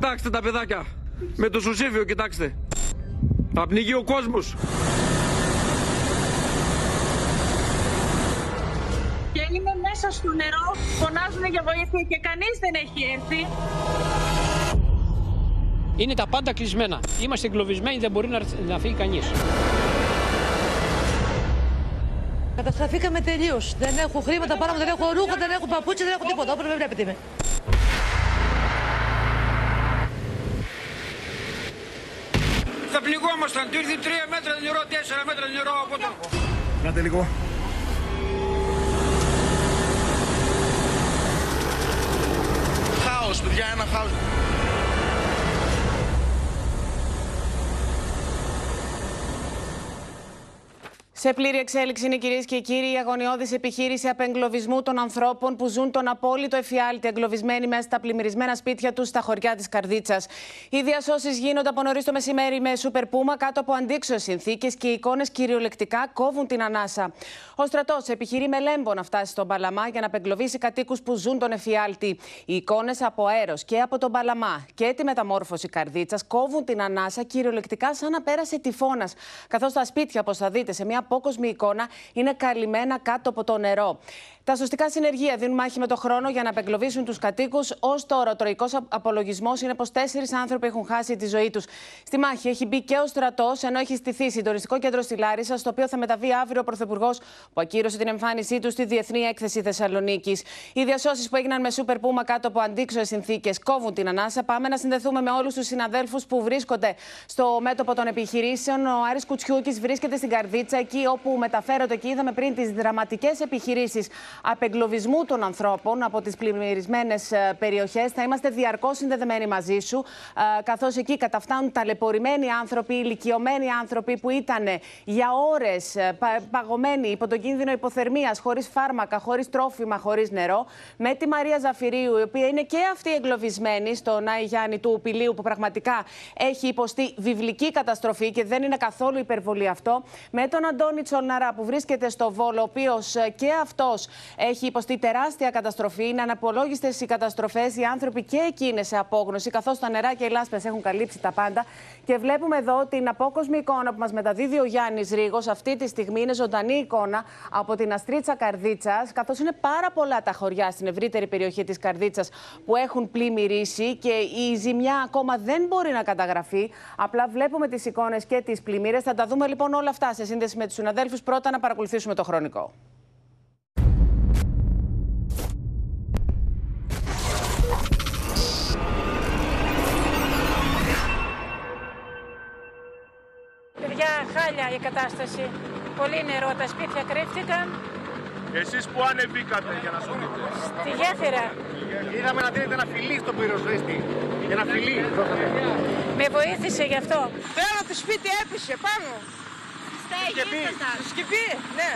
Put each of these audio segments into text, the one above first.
Κοιτάξτε τα παιδάκια. Με το σουσίφιο, κοιτάξτε. Θα πνιγεί ο κόσμος. Και είναι μέσα στο νερό, φωνάζουν για βοήθεια και κανείς δεν έχει έρθει. Είναι τα πάντα κλεισμένα. Είμαστε εγκλωβισμένοι, δεν μπορεί να, να φύγει κανείς. Καταστραφήκαμε τελείως. Δεν έχω χρήματα πάνω μου, δεν έχω ρούχα, δεν έχω παπούτσια, δεν έχω τίποτα. Όπω με βλέπετε με. Θα πληγόμασταν. Του ήρθε 3 μέτρα νερό, 4 μέτρα νερό από το. Κάντε λίγο. Χάος, παιδιά, ένα χάος. Σε πλήρη εξέλιξη είναι κυρίες και κύριοι η αγωνιώδης επιχείρηση απεγκλωβισμού των ανθρώπων που ζουν τον απόλυτο εφιάλτη, εγκλωβισμένοι μέσα στα πλημμυρισμένα σπίτια τους στα χωριά της Καρδίτσας. Οι διασώσεις γίνονται από νωρίς το μεσημέρι με σούπερ πούμα κάτω από αντίξωες συνθήκες και οι εικόνες κυριολεκτικά κόβουν την ανάσα. Ο στρατός επιχειρεί με λέμπο να φτάσει στον Παλαμά για να απεγκλωβίσει κατοίκους που ζουν τον εφιάλτη. Οι εικόνες από αέρος και από τον Παλαμά και τη μεταμόρφωση Καρδίτσας κόβουν την ανάσα κυριολεκτικά σαν να πέρασε τυφώνας. Καθώς τα σπίτια, όπως θα δείτε σε μια απόκοσμη εικόνα, είναι καλυμμένα κάτω από το νερό. Τα σωστικά συνεργεία δίνουν μάχη με το χρόνο για να απεγκλωβίσουν τους κατοίκους. Ω τώρα, ο τροϊκός απολογισμός είναι πως τέσσερις άνθρωποι έχουν χάσει τη ζωή τους. Στη μάχη έχει μπει και ο στρατός, ενώ έχει στηθεί συντονιστικό κέντρο στη Λάρισα, στο οποίο θα μεταβεί αύριο ο Πρωθυπουργός, που ακύρωσε την εμφάνισή του στη Διεθνή Έκθεση Θεσσαλονίκης. Οι διασώσεις που έγιναν με σούπερ πούμα κάτω από αντίξωες συνθήκες κόβουν την ανάσα. Πάμε να συνδεθούμε με όλους τους συναδέλφους που βρίσκονται στο μέτωπο των επιχειρήσεων. Ο Άρης Κουτσιούκης βρίσκεται στην Καρδίτσα, εκεί όπου μεταφέρονται και είδαμε πριν τις δραματικές επιχειρήσεις απεγκλωβισμού των ανθρώπων από τις πλημμυρισμένες περιοχές. Θα είμαστε διαρκώς συνδεδεμένοι μαζί σου, καθώς εκεί καταφτάνουν ταλαιπωρημένοι άνθρωποι, ηλικιωμένοι άνθρωποι που ήταν για ώρες παγωμένοι υπό τον κίνδυνο υποθερμίας, χωρίς φάρμακα, χωρίς τρόφιμα, χωρίς νερό. Με τη Μαρία Ζαφυρίου, η οποία είναι και αυτή εγκλωβισμένη στον Άι Γιάννη του Πηλίου, που πραγματικά έχει υποστεί βιβλική καταστροφή και δεν είναι καθόλου υπερβολή αυτό. Με τον Αντώνη Τσολναρά, που βρίσκεται στο Βόλο, ο οποίος και αυτός έχει υποστεί τεράστια καταστροφή. Είναι αναπολόγιστες οι καταστροφές, οι άνθρωποι και εκείνες σε απόγνωση, καθώς τα νερά και οι λάσπες έχουν καλύψει τα πάντα. Και βλέπουμε εδώ την απόκοσμη εικόνα που μας μεταδίδει ο Γιάννης Ρίγος. Αυτή τη στιγμή είναι ζωντανή εικόνα από την Αστρίτσα Καρδίτσας, καθώς είναι πάρα πολλά τα χωριά στην ευρύτερη περιοχή της Καρδίτσας που έχουν πλημμυρίσει και η ζημιά ακόμα δεν μπορεί να καταγραφεί. Απλά βλέπουμε τις εικόνες και τις πλημμύρες. Θα τα δούμε λοιπόν όλα αυτά σε σύνδεση με τους συναδέλφους. Πρώτα να παρακολουθήσουμε το χρονικό. Παιδιά, χάλια η κατάσταση. Πολύ νερό, τα σπίτια κρύφτηκαν. Εσείς που ανεβήκατε για να σωθείτε. Στη γέφυρα. Είδαμε να δίνετε ένα φιλί στον πυροσβέστη. Ένα φιλί. Με βοήθησε γι' αυτό. Πέρα το σπίτι έπεσε πάνω. Στέγη, Σκυπή, ναι.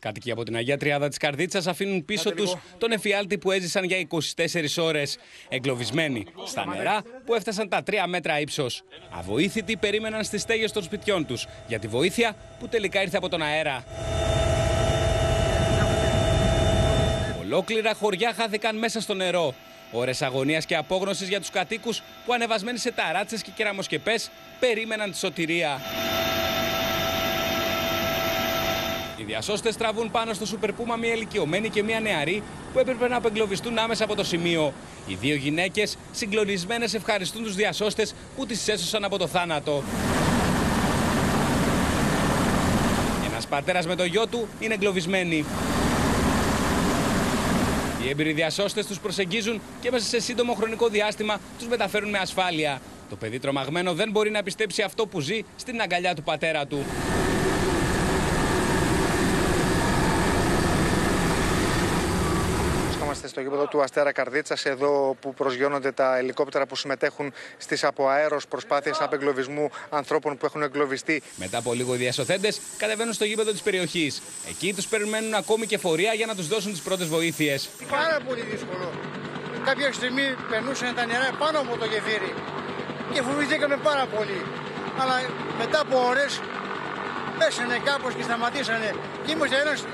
Κάτοικοι από την Αγία Τριάδα της Καρδίτσας αφήνουν πίσω τους τον εφιάλτη που έζησαν για 24 ώρες. Εγκλωβισμένοι στα νερά που έφτασαν τα 3 μέτρα ύψος. Αβοήθητοι περίμεναν στις στέγες των σπιτιών τους για τη βοήθεια που τελικά ήρθε από τον αέρα. Ολόκληρα χωριά χάθηκαν μέσα στο νερό. Ώρες αγωνίας και απόγνωσης για τους κατοίκους που ανεβασμένοι σε ταράτσες και κεραμοσκεπές περίμεναν τη σωτηρία. Οι διασώστε τραβούν πάνω στο σούπερ πούμα μια ηλικιωμένη και μια νεαρή που έπρεπε να απεγκλωβιστούν άμεσα από το σημείο. Οι δύο γυναίκες, συγκλονισμένες, ευχαριστούν τους διασώστες που τις έσωσαν από το θάνατο. Ένας πατέρας με το γιο του είναι εγκλωβισμένοι. Οι έμπειροι διασώστες τους προσεγγίζουν και μέσα σε σύντομο χρονικό διάστημα τους μεταφέρουν με ασφάλεια. Το παιδί τρομαγμένο δεν μπορεί να πιστέψει αυτό που ζει στην αγκαλιά του πατέρα του. Βρισκόμαστε στο γήπεδο του Αστέρα Καρδίτσας, εδώ που προσγειώνονται τα ελικόπτερα που συμμετέχουν στις αποαέρο προσπάθειες απεγκλωβισμού ανθρώπων που έχουν εγκλωβιστεί. Μετά από λίγο οι διασωθέντες κατεβαίνουν στο γήπεδο της περιοχής. Εκεί τους περιμένουν ακόμη και φορεία για να τους δώσουν τις πρώτες βοήθειες. Πάρα πολύ δύσκολο. Κάποια στιγμή περνούσαν τα νερά πάνω από το γεφύρι και φοβηθήκαμε πάρα πολύ. Αλλά μετά από ώρες πέσανε κάπως και σταματήσανε και είμαστε ένας,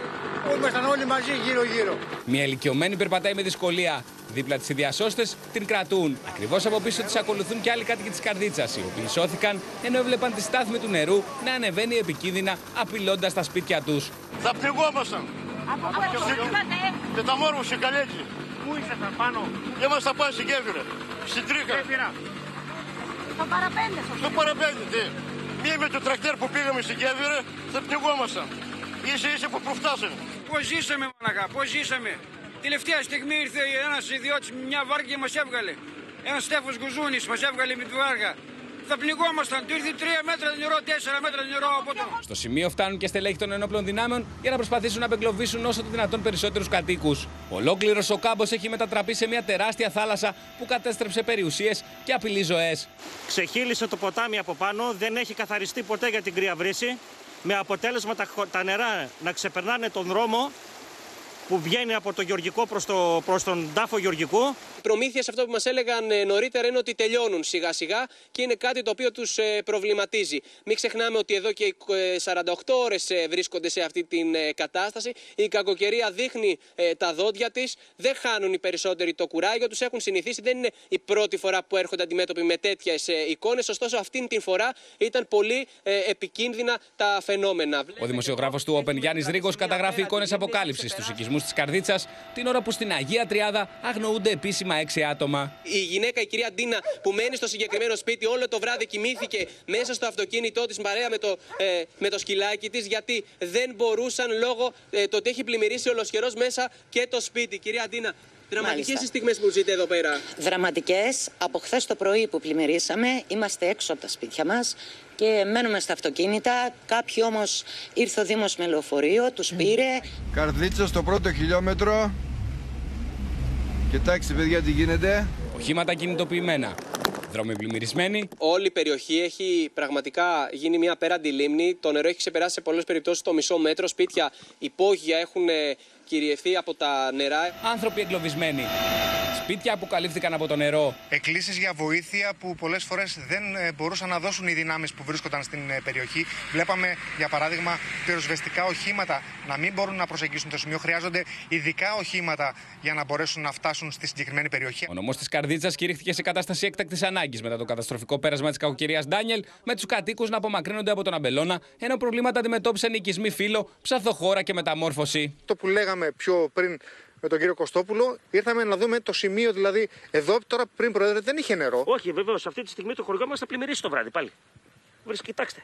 ήμασταν όλοι μαζί γύρω-γύρω. Μια ηλικιωμένη περπατάει με δυσκολία. Δίπλα της οι διασώστε την κρατούν. Ακριβώς από πίσω της ακολουθούν και άλλοι κάτοικοι της Καρδίτσας, οι οποίοι σώθηκαν ενώ έβλεπαν τη στάθμη του νερού να ανεβαίνει επικίνδυνα, απειλώντας τα σπίτια τους. Θα πνιγόμασταν. Από πού πήγατε, Και τα μόρμωσε καλέτσι. Πού ήσασταν πάνω, Είμαστε πάει στην Κέβυρα. Στην Τρίκα. Κέβυρα. στο παραπέντε σας. Στο παραπέντε, τι. Μη με το τρακτέρ που πήγαμε στην Κέβυρα, θα πνιγόμασταν. Είσαι ίσε που προφτάσαμε. Πώς ζήσαμε, μανακά, πώς ζήσαμε. Τελευταία στιγμή ήρθε ένας ιδιώτης με μια βάρκα και μας έβγαλε. Ένας Στέφος Γουζούνη μας έβγαλε με τη βάρκα. Θα πνιγόμασταν. Του ήρθε 3 μέτρα νερό, 4 μέτρα νερό από το. Στο σημείο φτάνουν και στελέχη των ενόπλων δυνάμεων για να προσπαθήσουν να απεγκλωβίσουν όσο το δυνατόν περισσότερους κατοίκους. Ολόκληρος ο κάμπος έχει μετατραπεί σε μια τεράστια θάλασσα που κατέστρεψε περιουσίες και απειλεί ζωές. Ξεχύλισε το ποτάμι από πάνω, δεν έχει καθαριστεί ποτέ για την κρύα βρύση. Με αποτέλεσμα τα, χω- τα νερά να ξεπερνάνε τον δρόμο που βγαίνει από το Γεωργικό προς, το, προς τον τάφο Γεωργικού. Οι προμήθειες, αυτό που μας έλεγαν ε, νωρίτερα, είναι ότι τελειώνουν σιγά σιγά και είναι κάτι το οποίο τους προβληματίζει. Μην ξεχνάμε ότι εδώ και ε, 48 ώρες βρίσκονται σε αυτή την ε, κατάσταση. Η κακοκαιρία δείχνει ε, τα δόντια της. Δεν χάνουν οι περισσότεροι το κουράγιο τους. Έχουν συνηθίσει. Δεν είναι η πρώτη φορά που έρχονται αντιμέτωποι με τέτοιες εικόνες. Ωστόσο, αυτήν την φορά ήταν πολύ ε, επικίνδυνα τα φαινόμενα. Ο δημοσιογράφος του Open Γιάννης Ρίγος καταγράφει εικόνες αποκάλυψης στου οικισμού της Καρδίτσας την ώρα που στην Αγία Τριάδα αγνοούνται επίσημα έξι άτομα. Η γυναίκα, η κυρία Ντίνα, που μένει στο συγκεκριμένο σπίτι, όλο το βράδυ κοιμήθηκε μέσα στο αυτοκίνητό της παρέα με το, ε, με το σκυλάκι της, γιατί δεν μπορούσαν λόγω ε, το ότι έχει πλημμυρίσει ολοσχερός μέσα και το σπίτι. Κυρία Ντίνα, δραματικές Μάλιστα. οι στιγμές που ζείτε εδώ πέρα. Δραματικές. Από χθες το πρωί που πλημμυρίσαμε, είμαστε έξω από τα σπίτια μας και μένουμε στα αυτοκίνητα. Κάποιοι όμως ήρθε ο Δήμος με λεωφορείο, τους πήρε. Καρδίτσα στο πρώτο χιλιόμετρο. Κοιτάξτε παιδιά τι γίνεται. Οχήματα κινητοποιημένα. Δρόμοι πλημμυρισμένοι. Όλη η περιοχή έχει πραγματικά γίνει μια απέραντη λίμνη. Το νερό έχει ξεπεράσει σε πολλές περιπτώσεις το μισό μέτρο. Σπίτια υπόγεια έχουν ε, κυριευθεί από τα νερά. Άνθρωποι εγκλωβισμένοι. Σπίτια που καλύφθηκαν από το νερό. Εκκλήσεις για βοήθεια που πολλές φορές δεν ε, μπορούσαν να δώσουν οι δυνάμεις που βρίσκονταν στην ε, περιοχή. Βλέπαμε, για παράδειγμα, πυροσβεστικά οχήματα να μην μπορούν να προσεγγίσουν το σημείο. Χρειάζονται ειδικά οχήματα για να μπορέσουν να φτάσουν στη συγκεκριμένη περιοχή. Ο νομός της Καρδίτσας κηρύχθηκε σε κατάσταση έκτακτης ανάγκης μετά το καταστροφικό πέρασμα της κακοκαιρίας Ντάνιελ, με τους κατοίκους να απομακρύνονται από τον αμπελώνα, ενώ προβλήματα αντιμετώπισαν οικισμοί φύλλο, ψαθοχώρα και μεταμόρφωση. Το που λέγαμε πιο πριν με τον κύριο Κωστόπουλο, ήρθαμε να δούμε το σημείο, δηλαδή εδώ τώρα πριν προέδρε δεν είχε νερό. Όχι, βεβαίως, αυτή τη στιγμή το χωριό μας θα πλημμυρίσει το βράδυ πάλι. Βρίσκει, κοιτάξτε.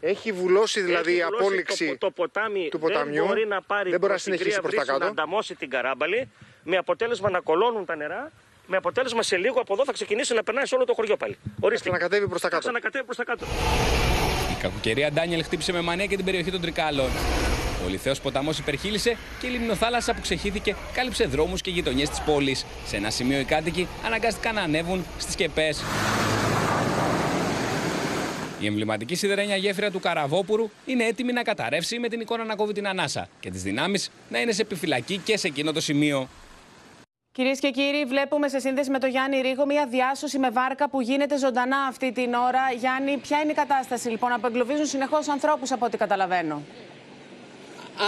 Έχει βουλώσει δηλαδή η Έχει βουλώσει απόλυξη το, το ποτάμι του ποταμιού. Δεν μπορεί να πάρει δεν μπορεί να προς την συνεχίσει κρύα προς τα βρύση, κάτω. Να ανταμώσει την καράμπαλη με αποτέλεσμα να κολώνουν τα νερά. Με αποτέλεσμα σε λίγο από εδώ θα ξεκινήσει να περνάει σε όλο το χωριό πάλι. Ορίστε. Να κατέβει προς τα Θα κάτω. ξανακατέβει προς τα κάτω. Η κακοκαιρία Ντάνιελ χτύπησε με μανία και την περιοχή των Τρικάλων. Ο Λιθέος ποταμός υπερχείλησε και η λιμνοθάλασσα που ξεχύθηκε κάλυψε δρόμους και γειτονιές της πόλης. Σε ένα σημείο οι κάτοικοι αναγκάστηκαν να ανέβουν στις σκεπές. Η εμβληματική σιδερένια γέφυρα του Καραβόπουρου είναι έτοιμη να καταρρεύσει με την εικόνα να κόβει την ανάσα και τις δυνάμεις να είναι σε επιφυλακή και σε εκείνο το σημείο. Κυρίες και κύριοι, βλέπουμε σε σύνδεση με τον Γιάννη Ρίγο μια διάσωση με βάρκα που γίνεται ζωντανά αυτή την ώρα. Γιάννη, ποια είναι η κατάσταση λοιπόν, απεγκλωβίζουν συνεχώς ανθρώπους από ό,τι καταλαβαίνω;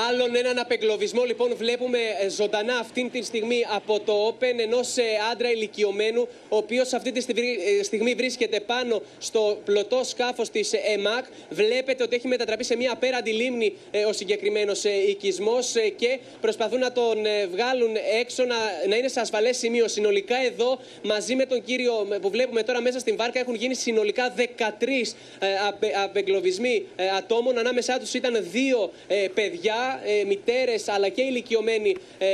Άλλον έναν απεγκλωβισμό λοιπόν βλέπουμε ε, ζωντανά αυτή τη στιγμή από το Open ενός άντρα ηλικιωμένου, ο οποίος αυτή τη στιγμή- ε, στιγμή βρίσκεται πάνω στο πλωτό σκάφος της ΕΜΑΚ. Βλέπετε ότι έχει μετατραπεί σε μια απέραντη λίμνη ε, ο συγκεκριμένος οικισμός και προσπαθούν να τον ε, βγάλουν έξω, να, να είναι σε ασφαλές σημείο. Συνολικά εδώ μαζί με τον κύριο ε, που βλέπουμε τώρα μέσα στην βάρκα έχουν γίνει συνολικά 13 ε, απε- απεγκλωβισμοί ε, ατόμων. Ανάμεσά τους ήταν δύο ε, παιδιά, ε, μητέρες αλλά και ηλικιωμένοι ε,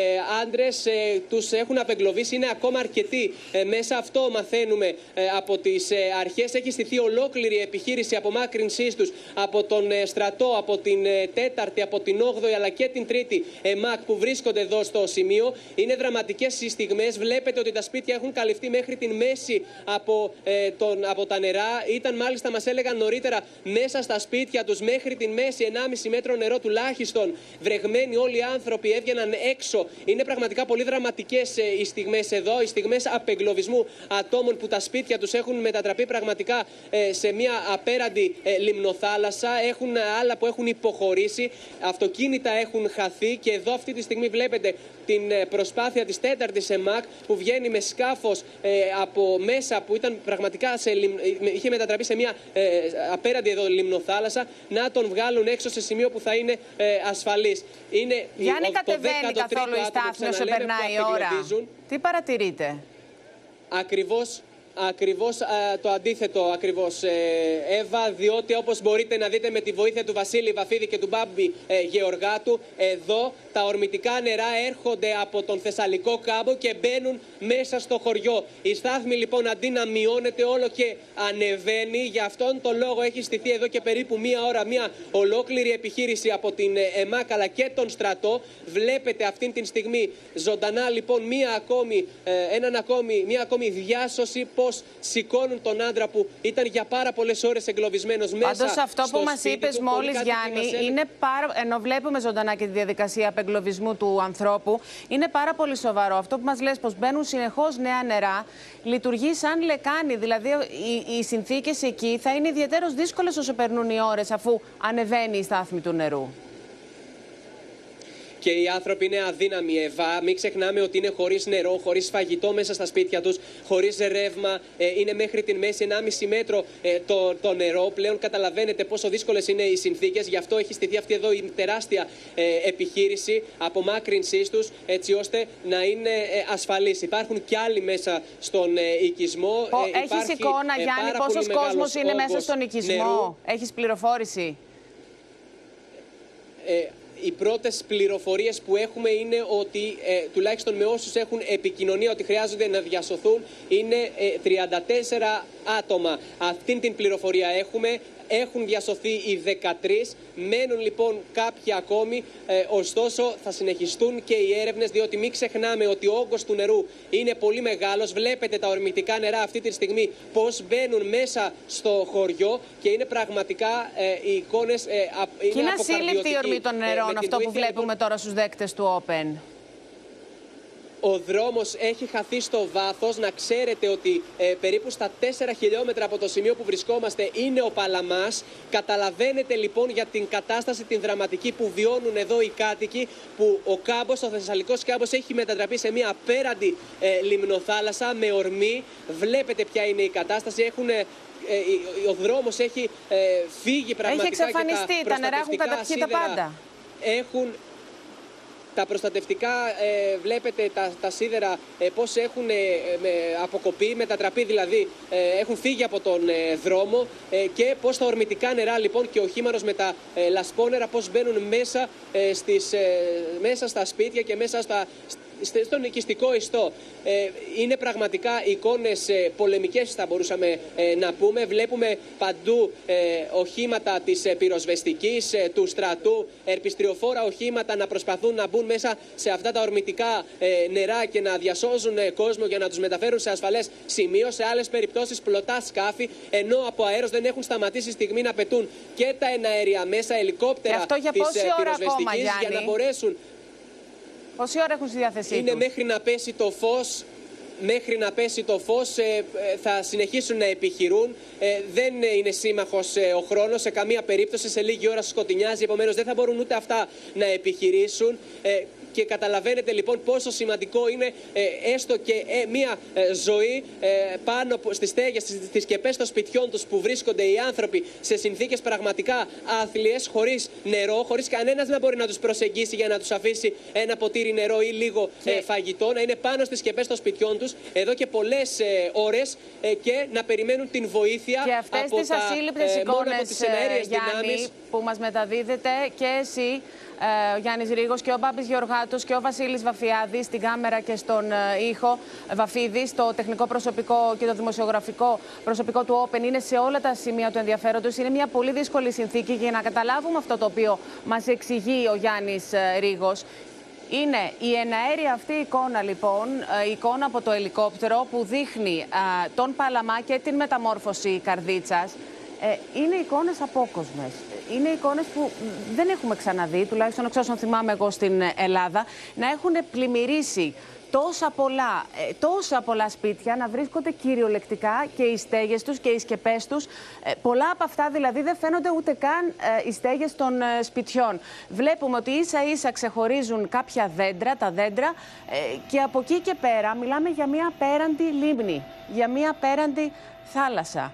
άντρες. Ε, τους έχουν απεγκλωβίσει. Είναι ακόμα αρκετοί ε, μέσα. Αυτό μαθαίνουμε ε, από τις ε, αρχές. Έχει στηθεί ολόκληρη επιχείρηση απομάκρυνσής τους από τον ε, στρατό, από την ε, τέταρτη, από την 8η αλλά και την τρίτη ΕΜΑΚ που βρίσκονται εδώ στο σημείο. Είναι δραματικές οι στιγμές. Βλέπετε ότι τα σπίτια έχουν καλυφθεί μέχρι την μέση από, ε, τον, από τα νερά. Ήταν μάλιστα, μας έλεγαν νωρίτερα, μέσα στα σπίτια τους μέχρι την μέση 1,5 μέτρο νερό τουλάχιστον Βρεγμένοι όλοι οι άνθρωποι έβγαιναν έξω. Είναι πραγματικά πολύ δραματικές οι στιγμές εδώ, οι στιγμές απεγκλωβισμού ατόμων που τα σπίτια τους έχουν μετατραπεί πραγματικά ε, σε μια απέραντη ε, λιμνοθάλασσα. Έχουν άλλα που έχουν υποχωρήσει, αυτοκίνητα έχουν χαθεί και εδώ αυτή τη στιγμή βλέπετε την ε, προσπάθεια της τέταρτης ΕΜΑΚ που βγαίνει με σκάφος ε, από μέσα που ήταν πραγματικά σε, λιμ- ε, είχε μετατραπεί σε μια ε, απέραντη εδώ λιμνοθάλασσα να τον βγάλουν έξω σε σημείο που θα είναι ε, ασφαλής. Είναι η- Γιάννη, ο- το κατεβαίνει 13ο καθόλου η άτομο, στάθμη όσο ξαναλέμε, περνάει που η ώρα. απεγκλωβίζουν. Τι παρατηρείτε; Ακριβώς, ακριβώς α, το αντίθετο ακριβώς ε, Εύα διότι όπως μπορείτε να δείτε με τη βοήθεια του Βασίλη Βαφίδη και του Μπάμπη ε, Γεωργάτου εδώ τα ορμητικά νερά έρχονται από τον Θεσσαλικό κάμπο και μπαίνουν μέσα στο χωριό. Η στάθμη λοιπόν αντί να μειώνεται όλο και ανεβαίνει γι' αυτόν τον λόγο έχει στηθεί εδώ και περίπου μία ώρα μία ολόκληρη επιχείρηση από την ε, ΕΜΑΚ αλλά και τον στρατό. Βλέπετε αυτή τη στιγμή ζωντανά λοιπόν μία ακόμη, ε, έναν ακόμη, μία ακόμη διάσωση πώς σηκώνουν τον άντρα που ήταν για πάρα πολλές ώρες εγκλωβισμένος μέσα Πάντως αυτό στο που μας σπίτι είπες του. μόλις, Πολλοί κάτοικοι μας Γιάννη, έλεγαν- είναι πάρα. ενώ βλέπουμε ζωντανά και τη διαδικασία απεγκλωβισμού του ανθρώπου, είναι πάρα πολύ σοβαρό. Αυτό που μας λες, πως μπαίνουν συνεχώς νέα νερά, λειτουργεί σαν λεκάνη. Δηλαδή, οι, οι συνθήκες εκεί θα είναι ιδιαίτερως δύσκολες όσο περνούν οι ώρες, αφού ανεβαίνει η στάθμη του νερού. Και οι άνθρωποι είναι αδύναμοι, Εβά. Μην ξεχνάμε ότι είναι χωρίς νερό, χωρίς φαγητό μέσα στα σπίτια τους, χωρίς ρεύμα. Ε, είναι μέχρι την μέση 1,5 μέτρο ε, το, το νερό. Πλέον καταλαβαίνετε πόσο δύσκολες είναι οι συνθήκες. Γι' αυτό έχει στηθεί αυτή εδώ η τεράστια ε, επιχείρηση απομάκρυνσής τους, έτσι ώστε να είναι ε, ασφαλεί. Υπάρχουν κι άλλοι μέσα στον ε, οικισμό. Ε, Έχεις υπάρχει, εικόνα, ε, Γιάννη, πάρα πόσος πολύ κόσμος μεγάλος είναι μέσα όγκος στον οικισμό; νερού. Έχεις πληροφόρηση; Ε, οι πρώτες πληροφορίες που έχουμε είναι ότι ε, τουλάχιστον με όσους έχουν επικοινωνία ότι χρειάζονται να διασωθούν είναι ε, 34 άτομα. Αυτήν την πληροφορία έχουμε. Έχουν διασωθεί οι 13, μένουν λοιπόν κάποιοι ακόμη, ε, ωστόσο θα συνεχιστούν και οι έρευνες διότι μην ξεχνάμε ότι ο όγκος του νερού είναι πολύ μεγάλος. Βλέπετε τα ορμητικά νερά αυτή τη στιγμή πώς μπαίνουν μέσα στο χωριό και είναι πραγματικά ε, οι εικόνες ε, α- είναι Και είναι ασύλληπτη η αποκαρδιωτικοί. ορμή των Ε, με νερών, την αυτό που βοήθεια, βλέπουμε τώρα στους δέκτες του Open. Ο δρόμος έχει χαθεί στο βάθος. Να ξέρετε ότι ε, περίπου στα 4 χιλιόμετρα από το σημείο που βρισκόμαστε είναι ο Παλαμάς. Καταλαβαίνετε λοιπόν για την κατάσταση την δραματική που βιώνουν εδώ οι κάτοικοι που ο κάμπος, ο Θεσσαλικός κάμπος έχει μετατραπεί σε μια απέραντη ε, λιμνοθάλασσα με ορμή. Βλέπετε ποια είναι η κατάσταση. Έχουν ε, ο δρόμος έχει ε, φύγει πραγματικά και εξαφανιστεί, τα νερά έχουν προστατευτικά καταπιεί τα σίδερα πάντα. Έχουν τα προστατευτικά, ε, βλέπετε τα, τα σίδερα ε, πώς έχουν ε, με, αποκοπεί, μετατραπεί δηλαδή, ε, έχουν φύγει από τον ε, δρόμο ε, και πώς τα ορμητικά νερά λοιπόν και ο χήμαρος με τα ε, λασπόνερα πώς μπαίνουν μέσα, ε, στις, ε, μέσα στα σπίτια και μέσα στα, στε- στον οικιστικό ιστό. Ε, είναι πραγματικά εικόνες ε, πολεμικές θα μπορούσαμε ε, να πούμε. Βλέπουμε παντού ε, οχήματα της ε, πυροσβεστικής, ε, του στρατού, ερπιστριοφόρα οχήματα να προσπαθούν να μπουν μέσα σε αυτά τα ορμητικά ε, νερά και να διασώζουν ε, κόσμο για να τους μεταφέρουν σε ασφαλές σημείο. Σε άλλες περιπτώσεις πλωτά σκάφη, ενώ από αέρος δεν έχουν σταματήσει στιγμή να πετούν και τα εναέρια μέσα, ελικόπτερα Και αυτό για της πόση Πόση ώρα έχουν στη διάθεσή είναι τους; μέχρι να πέσει το φως Μέχρι να πέσει το φως ε, ε, θα συνεχίσουν να επιχειρούν. Ε, δεν ε, είναι σύμμαχος ε, ο χρόνος σε καμία περίπτωση. Σε λίγη ώρα σκοτεινιάζει, επομένως δεν θα μπορούν ούτε αυτά να επιχειρήσουν. Ε, και καταλαβαίνετε λοιπόν πόσο σημαντικό είναι ε, έστω και ε, μία ε, ζωή ε, πάνω από- στις στέγες, στις, στις σκεπές των σπιτιών τους που βρίσκονται οι άνθρωποι σε συνθήκες πραγματικά άθλιες, χωρίς νερό, χωρίς κανένας να μπορεί να τους προσεγγίσει για να τους αφήσει ένα ποτήρι νερό ή λίγο ε, φαγητό, να είναι πάνω στις σκεπές των σπιτιών τους εδώ και πολλές ε, ώρες ε, και να περιμένουν την βοήθεια Και αυτές από τις τα, ασύλληπτες ε, μόνο από εικόνες, τις ε, εναέριες Γιάννη, δυνάμεις. που μας μεταδίδετε και εσύ, ε, ο Γιάννης Ρήγος και ο Μπάμπης Γεωργάτος και ο Βασίλης Βαφιάδης στην κάμερα και στον ε, ήχο ε, Βαφίδης, το τεχνικό προσωπικό και το δημοσιογραφικό προσωπικό του Open είναι σε όλα τα σημεία του ενδιαφέροντος. Είναι μια πολύ δύσκολη συνθήκη για να καταλάβουμε αυτό το οποίο μας εξηγεί ο Γιάννης ε, Ρήγος. Είναι η εναέρια αυτή εικόνα λοιπόν, ε, η εικόνα από το ελικόπτερο που δείχνει α, τον Παλαμά και την μεταμόρφωση Καρδίτσας. Ε, είναι εικόνες απόκοσμες. Είναι εικόνες που μ, δεν έχουμε ξαναδεί, τουλάχιστον εξ όσων θυμάμαι εγώ στην Ελλάδα, να έχουν πλημμυρίσει τόσα πολλά, ε, τόσα πολλά σπίτια να βρίσκονται κυριολεκτικά και οι στέγες τους και οι σκεπές τους. Ε, πολλά από αυτά δηλαδή δεν φαίνονται ούτε καν ε, οι στέγες των ε, σπιτιών. Βλέπουμε ότι ίσα ίσα ξεχωρίζουν κάποια δέντρα, τα δέντρα ε, και από εκεί και πέρα μιλάμε για μια απέραντη λίμνη, για μια απέραντη θάλασσα.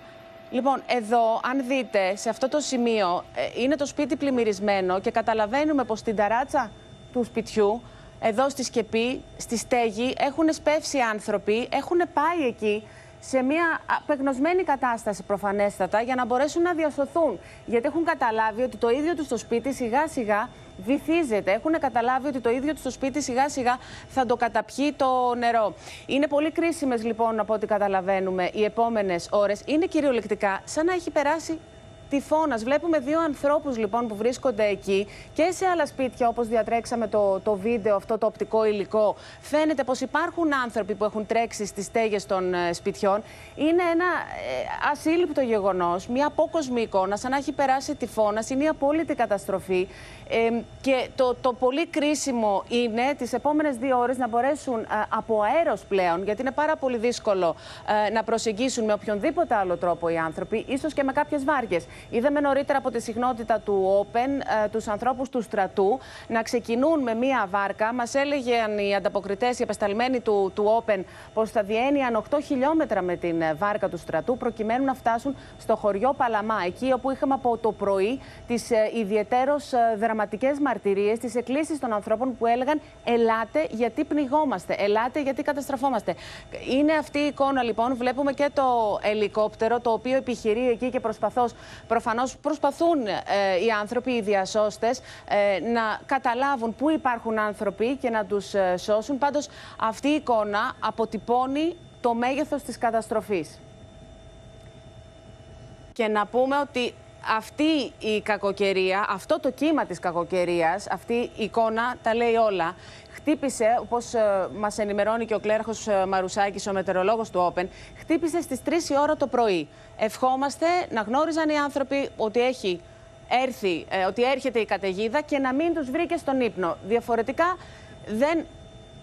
Λοιπόν, εδώ, αν δείτε, σε αυτό το σημείο ε, είναι το σπίτι πλημμυρισμένο και καταλαβαίνουμε πως στην ταράτσα του σπιτιού εδώ στη Σκεπή, στη Στέγη, έχουν σπεύσει άνθρωποι, έχουν πάει εκεί σε μια απεγνωσμένη κατάσταση προφανέστατα για να μπορέσουν να διασωθούν. Γιατί έχουν καταλάβει ότι το ίδιο τους το σπίτι σιγά σιγά βυθίζεται. Έχουν καταλάβει ότι το ίδιο τους το σπίτι σιγά σιγά θα το καταπιεί το νερό. Είναι πολύ κρίσιμες λοιπόν από ό,τι καταλαβαίνουμε οι επόμενες ώρες. Είναι κυριολεκτικά σαν να έχει περάσει τυφώνας. Βλέπουμε δύο ανθρώπους λοιπόν που βρίσκονται εκεί και σε άλλα σπίτια όπως διατρέξαμε το, το βίντεο, αυτό το οπτικό υλικό. Φαίνεται πως υπάρχουν άνθρωποι που έχουν τρέξει στις στέγες των ε, σπιτιών. Είναι ένα ε, ασύλληπτο γεγονός, μια απόκοσμη εικόνα, σαν να έχει περάσει τυφώνας. Είναι η απόλυτη καταστροφή. Ε, και το, το πολύ κρίσιμο είναι τις επόμενες δύο ώρες να μπορέσουν ε, από αέρος πλέον, γιατί είναι πάρα πολύ δύσκολο ε, να προσεγγίσουν με οποιονδήποτε άλλο τρόπο οι άνθρωποι, ίσως και με κάποιες βάρκες. Είδαμε νωρίτερα από τη συχνότητα του Open ε, τους ανθρώπους του στρατού να ξεκινούν με μία βάρκα. Μας έλεγαν οι ανταποκριτές, οι απεσταλμένοι του, του Open, πως θα διένυαν 8 χιλιόμετρα με την ε, βάρκα του στρατού, προκειμένου να φτάσουν στο χωριό Παλαμά, εκεί όπου είχαμε από το πρωί τις ε, ιδιαιτέρως ε, δραματικές μαρτυρίες, τις εκκλήσεις των ανθρώπων που έλεγαν «Ελάτε γιατί πνιγόμαστε, ελάτε γιατί καταστραφόμαστε». Είναι αυτή η εικόνα λοιπόν, βλέπουμε και το ελικόπτερο το οποίο επιχειρεί εκεί και προσπαθώς, προφανώς προσπαθούν ε, οι άνθρωποι, οι διασώστες ε, να καταλάβουν πού υπάρχουν άνθρωποι και να τους ε, σώσουν. Πάντως αυτή η εικόνα αποτυπώνει το μέγεθος της καταστροφής. Και να πούμε ότι αυτή η κακοκαιρία, αυτό το κύμα της κακοκαιρίας, αυτή η εικόνα τα λέει όλα. Χτύπησε, όπως ε, μας ενημερώνει και ο κλέρχος ε, Μαρουσάκης, ο μετεωρολόγος του Open, χτύπησε στις 3 η ώρα το πρωί. Ευχόμαστε να γνώριζαν οι άνθρωποι ότι έχει έρθει, ε, ότι έρχεται η καταιγίδα και να μην τους βρήκε στον ύπνο. Διαφορετικά δεν...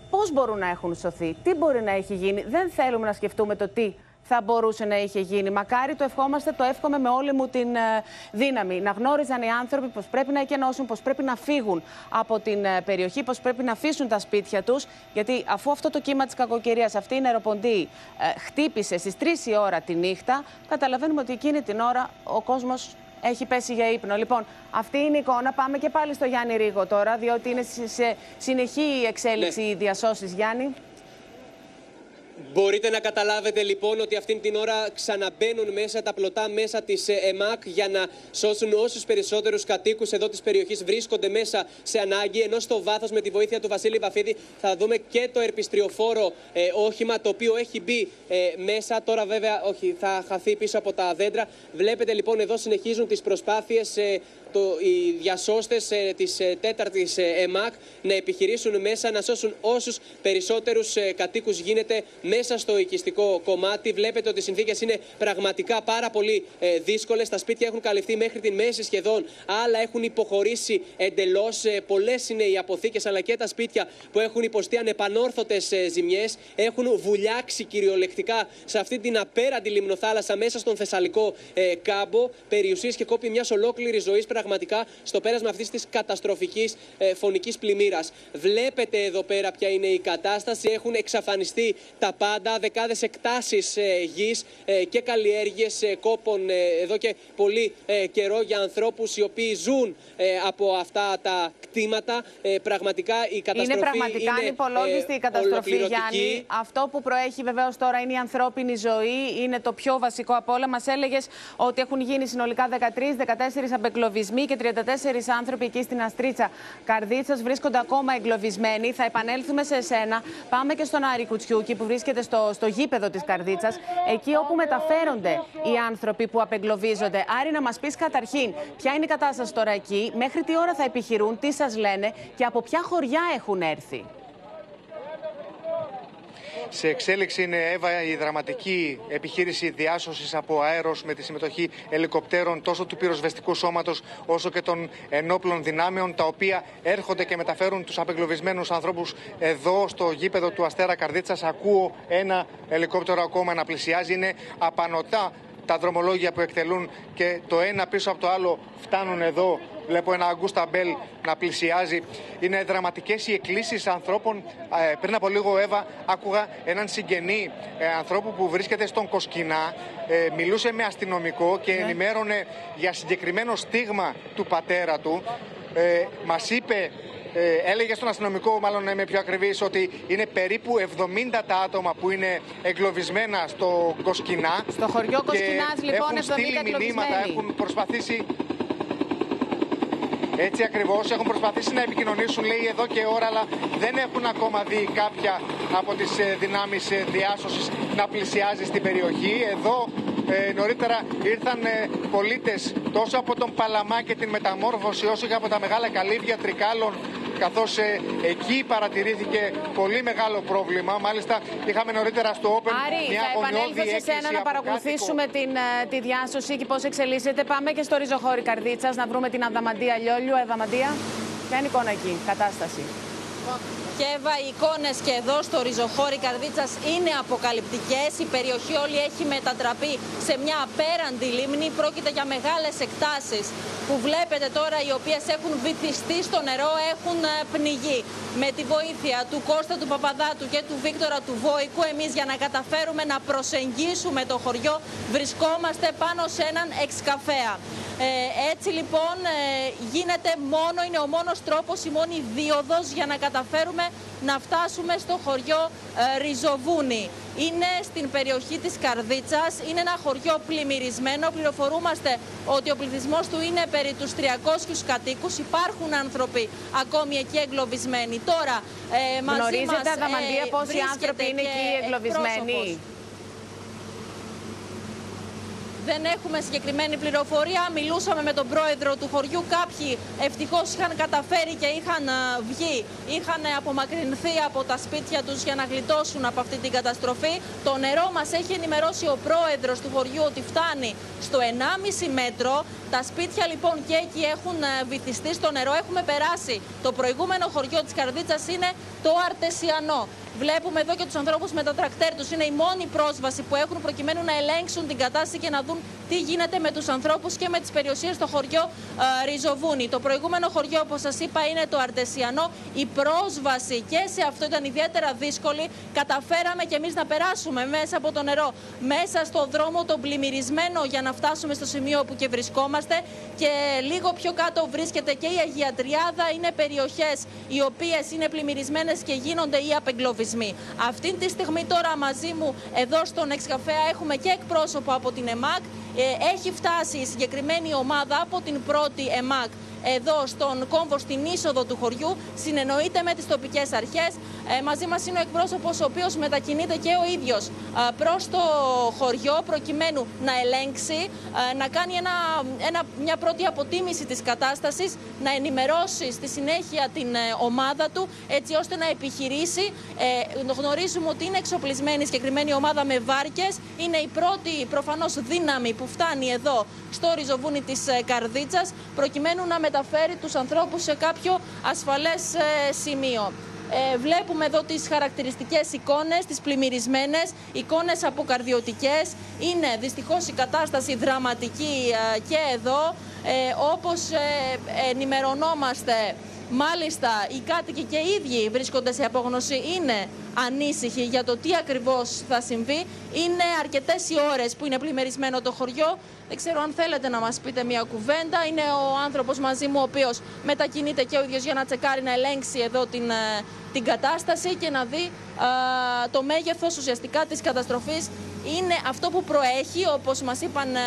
Πώς μπορούν να έχουν σωθεί, τι μπορεί να έχει γίνει. Δεν θέλουμε να σκεφτούμε το τι θα μπορούσε να είχε γίνει. Μακάρι το ευχόμαστε, το εύχομαι με όλη μου την ε, δύναμη. Να γνώριζαν οι άνθρωποι πως πρέπει να εκενώσουν, πως πρέπει να φύγουν από την ε, περιοχή, πως πρέπει να αφήσουν τα σπίτια τους. Γιατί αφού αυτό το κύμα της κακοκαιρίας, αυτή η νεροποντή ε, χτύπησε στις 3 η ώρα τη νύχτα, καταλαβαίνουμε ότι εκείνη την ώρα ο κόσμος έχει πέσει για ύπνο. Λοιπόν, αυτή είναι η εικόνα. Πάμε και πάλι στο Γιάννη Ρίγο τώρα, διότι είναι σε συνεχή η εξέλιξη οι διασώσεις, Γιάννη. Μπορείτε να καταλάβετε λοιπόν ότι αυτήν την ώρα ξαναμπαίνουν μέσα τα πλωτά μέσα της ΕΜΑΚ για να σώσουν όσους περισσότερους κατοίκους εδώ της περιοχής βρίσκονται μέσα σε ανάγκη. Ενώ στο βάθος, με τη βοήθεια του Βασίλη Βαφίδη, θα δούμε και το ερπιστριοφόρο ε, όχημα το οποίο έχει μπει ε, μέσα. Τώρα, βέβαια, όχι, θα χαθεί πίσω από τα δέντρα. Βλέπετε λοιπόν εδώ συνεχίζουν τις προσπάθειες. Ε, το, οι διασώστες ε, της ε, τέταρτης ε, ΕΜΑΚ να επιχειρήσουν μέσα να σώσουν όσους περισσότερους ε, κατοίκους γίνεται μέσα στο οικιστικό κομμάτι. Βλέπετε ότι οι συνθήκες είναι πραγματικά πάρα πολύ ε, δύσκολες. Τα σπίτια έχουν καλυφθεί μέχρι τη μέση σχεδόν, άλλα έχουν υποχωρήσει εντελώς. Ε, Πολλές είναι οι αποθήκες αλλά και τα σπίτια που έχουν υποστεί ανεπανόρθωτες ζημιές. Έχουν βουλιάξει κυριολεκτικά σε αυτή την απέραντη λιμνοθάλασσα μέσα στον Θεσσαλικό ε, κάμπο. Περιουσίες και κόπη μιας ολόκληρης ζωής πραγματικά στο πέρασμα αυτής της καταστροφικής ε, φωνικής πλημμύρας. Βλέπετε εδώ πέρα ποια είναι η κατάσταση. Έχουν εξαφανιστεί τα πάντα, δεκάδες εκτάσεις ε, γης ε, και καλλιέργειες ε, κόπων ε, εδώ και πολύ ε, καιρό για ανθρώπους οι οποίοι ζουν ε, από αυτά τα κτήματα. Ε, πραγματικά η καταστροφή Είναι πραγματικά είναι, ανυπολόγιστη ε, η καταστροφή, ολοκληρωτική. Γιάννη. Αυτό που προέχει βεβαίως τώρα είναι η ανθρώπινη ζωή. Είναι το πιο βασικό από όλα. Μας έλεγες ότι έχουν γίνει συνολικά 13, 14 απεγκλωβισμοί και 34 άνθρωποι εκεί στην Αστρίτσα Καρδίτσας βρίσκονται ακόμα εγκλωβισμένοι. Θα επανέλθουμε σε εσένα. Πάμε και στον Άρη Κουτσιούκη που βρίσκεται στο, στο γήπεδο της Καρδίτσας, εκεί όπου μεταφέρονται οι άνθρωποι που απεγκλωβίζονται. Άρη, να μας πεις καταρχήν ποια είναι η κατάσταση τώρα εκεί, μέχρι τι ώρα θα επιχειρούν, τι σας λένε και από ποια χωριά έχουν έρθει; Σε εξέλιξη είναι Εύα η δραματική επιχείρηση διάσωσης από αέρος με τη συμμετοχή ελικοπτέρων τόσο του πυροσβεστικού σώματος όσο και των ενόπλων δυνάμεων τα οποία έρχονται και μεταφέρουν τους απεγκλωβισμένους ανθρώπους εδώ στο γήπεδο του Αστέρα Καρδίτσας. Ακούω ένα ελικόπτερο ακόμα να πλησιάζει. Είναι απανοτά τα δρομολόγια που εκτελούν και το ένα πίσω από το άλλο φτάνουν εδώ. Βλέπω ένα Αγκούστα Μπέλ να πλησιάζει. Είναι δραματικές οι εκκλήσεις ανθρώπων. Ε, πριν από λίγο, Εύα, άκουγα έναν συγγενή ε, ανθρώπου που βρίσκεται στον Κοσκινά. Ε, μιλούσε με αστυνομικό και ενημέρωνε για συγκεκριμένο στίγμα του πατέρα του. Ε, μας είπε ε, έλεγε στον αστυνομικό, μάλλον να είμαι πιο ακριβής, ότι είναι περίπου 70 τα άτομα που είναι εγκλωβισμένα στο Κοσκινά. Στο χωριό Κοσκινάς, λοιπόν, έχουν 70 στείλει μηνύματα, εγκλωβισμένοι. έχουν προσπαθήσει έτσι ακριβώς έχουν προσπαθήσει να επικοινωνήσουν, λέει εδώ και ώρα, αλλά δεν έχουν ακόμα δει κάποια από τις δυνάμεις διάσωσης να πλησιάζει στην περιοχή. Εδώ ε, νωρίτερα ήρθαν ε, πολίτες τόσο από τον Παλαμά και την μεταμόρφωση, όσο και από τα μεγάλα καλύβια Τρικάλων καθώς εκεί παρατηρήθηκε πολύ μεγάλο πρόβλημα. Μάλιστα, είχαμε νωρίτερα στο Open Άρη, μια θα αγωνιώδη επανέλθω σε έκκληση σένα να από παρακολουθήσουμε την, ε, τη διάσωση και πώς εξελίσσεται. Πάμε και στο ριζοχώρι Καρδίτσας να βρούμε την Αδαμαντία Λιόλιου. Αδαμαντία, ποια είναι η εικόνα εκεί, κατάσταση; Και Εύα, οι εικόνες και εδώ στο ριζοχώρι Καρδίτσας είναι αποκαλυπτικές. Η περιοχή όλη έχει μετατραπεί σε μια απέραντη λίμνη. Πρόκειται για μεγάλες εκτάσεις που βλέπετε τώρα, οι οποίες έχουν βυθιστεί στο νερό, έχουν ε, πνιγεί. Με τη βοήθεια του Κώστα του Παπαδάτου και του Βίκτορα του Βόικου, εμείς για να καταφέρουμε να προσεγγίσουμε το χωριό, βρισκόμαστε πάνω σε έναν εξκαφέα. Ε, έτσι λοιπόν ε, γίνεται μόνο, είναι ο μόνος τρόπος, η μόνη δίωδος για να καταφέρουμε να φτάσουμε στο χωριό ε, Ριζοβούνι. Είναι στην περιοχή της Καρδίτσας, είναι ένα χωριό πλημμυρισμένο. Πληροφορούμαστε ότι ο πληθυσμός του είναι περί τους 300 κατοίκους. Υπάρχουν άνθρωποι ακόμη εκεί εγκλωβισμένοι. Τώρα, ε, μαζί Γνωρίζετε, μας, Αδαμαντία, πόσοι βρίσκεται άνθρωποι είναι και εκεί εγκλωβισμένοι; εκπρόσωπος. Δεν έχουμε συγκεκριμένη πληροφορία. Μιλούσαμε με τον πρόεδρο του χωριού. Κάποιοι ευτυχώς είχαν καταφέρει και είχαν α, βγει, είχαν απομακρυνθεί από τα σπίτια τους για να γλιτώσουν από αυτή την καταστροφή. Το νερό μας έχει ενημερώσει ο πρόεδρος του χωριού ότι φτάνει στο 1,5 μέτρο. Τα σπίτια λοιπόν και εκεί έχουν α, βυθιστεί στο νερό. Έχουμε περάσει. Το προηγούμενο χωριό της Καρδίτσας είναι το Αρτεσιανό. Βλέπουμε εδώ και τους ανθρώπους με τα τρακτέρ τους. Είναι η μόνη πρόσβαση που έχουν προκειμένου να ελέγξουν την κατάσταση και να δουν τι γίνεται με τους ανθρώπους και με τις περιουσίες στο χωριό ε, Ριζοβούνι. Το προηγούμενο χωριό, όπως σας είπα, είναι το Αρτεσιανό. Η πρόσβαση και σε αυτό ήταν ιδιαίτερα δύσκολη. Καταφέραμε κι εμείς να περάσουμε μέσα από το νερό, μέσα στο δρόμο τον πλημμυρισμένο για να φτάσουμε στο σημείο που και βρισκόμαστε. Και λίγο πιο κάτω βρίσκεται και η Αγία Τριάδα. Είναι περιοχές οι οποίες είναι πλημμυρισμένες και γίνονται οι απεγκλωβισμοί. Αυτή τη στιγμή τώρα μαζί μου εδώ στον Εξκαφέα έχουμε και εκπρόσωπο από την ΕΜΑΚ. Ε, έχει φτάσει η συγκεκριμένη ομάδα από την πρώτη ΕΜΑΚ εδώ στον κόμβο στην είσοδο του χωριού, συνεννοείται με τις τοπικές αρχές. Ε, μαζί μας είναι ο εκπρόσωπος ο οποίος μετακινείται και ο ίδιος ε, προς το χωριό προκειμένου να ελέγξει, ε, να κάνει ένα, ένα, μια πρώτη αποτίμηση της κατάστασης, να ενημερώσει στη συνέχεια την ε, ομάδα του έτσι ώστε να επιχειρήσει. Ε, γνωρίζουμε ότι είναι εξοπλισμένη η συγκεκριμένη ομάδα με βάρκες. Είναι η πρώτη προφανώς δύναμη που φτάνει εδώ στο ριζοβούνι της ε, Καρδίτσας προκειμένου να μεταφέρει τους ανθρώπους σε κάποιο ασφαλές ε, σημείο. Ε, βλέπουμε εδώ τις χαρακτηριστικές εικόνες, τις πλημμυρισμένες, εικόνες αποκαρδιωτικές. Είναι δυστυχώς η κατάσταση δραματική ε, και εδώ. Ε, όπως ε, ενημερωνόμαστε, μάλιστα οι κάτοικοι και οι ίδιοι βρίσκονται σε απόγνωση, είναι ανήσυχοι για το τι ακριβώς θα συμβεί. Είναι αρκετές οι ώρες που είναι πλημμυρισμένο το χωριό. Δεν ξέρω αν θέλετε να μας πείτε μια κουβέντα. Είναι ο άνθρωπος μαζί μου ο οποίος μετακινείται και ο ίδιος για να τσεκάρει, να ελέγξει εδώ την, ε, την κατάσταση και να δει α, το μέγεθος ουσιαστικά της καταστροφής. Είναι αυτό που προέχει, όπως μας είπαν ε,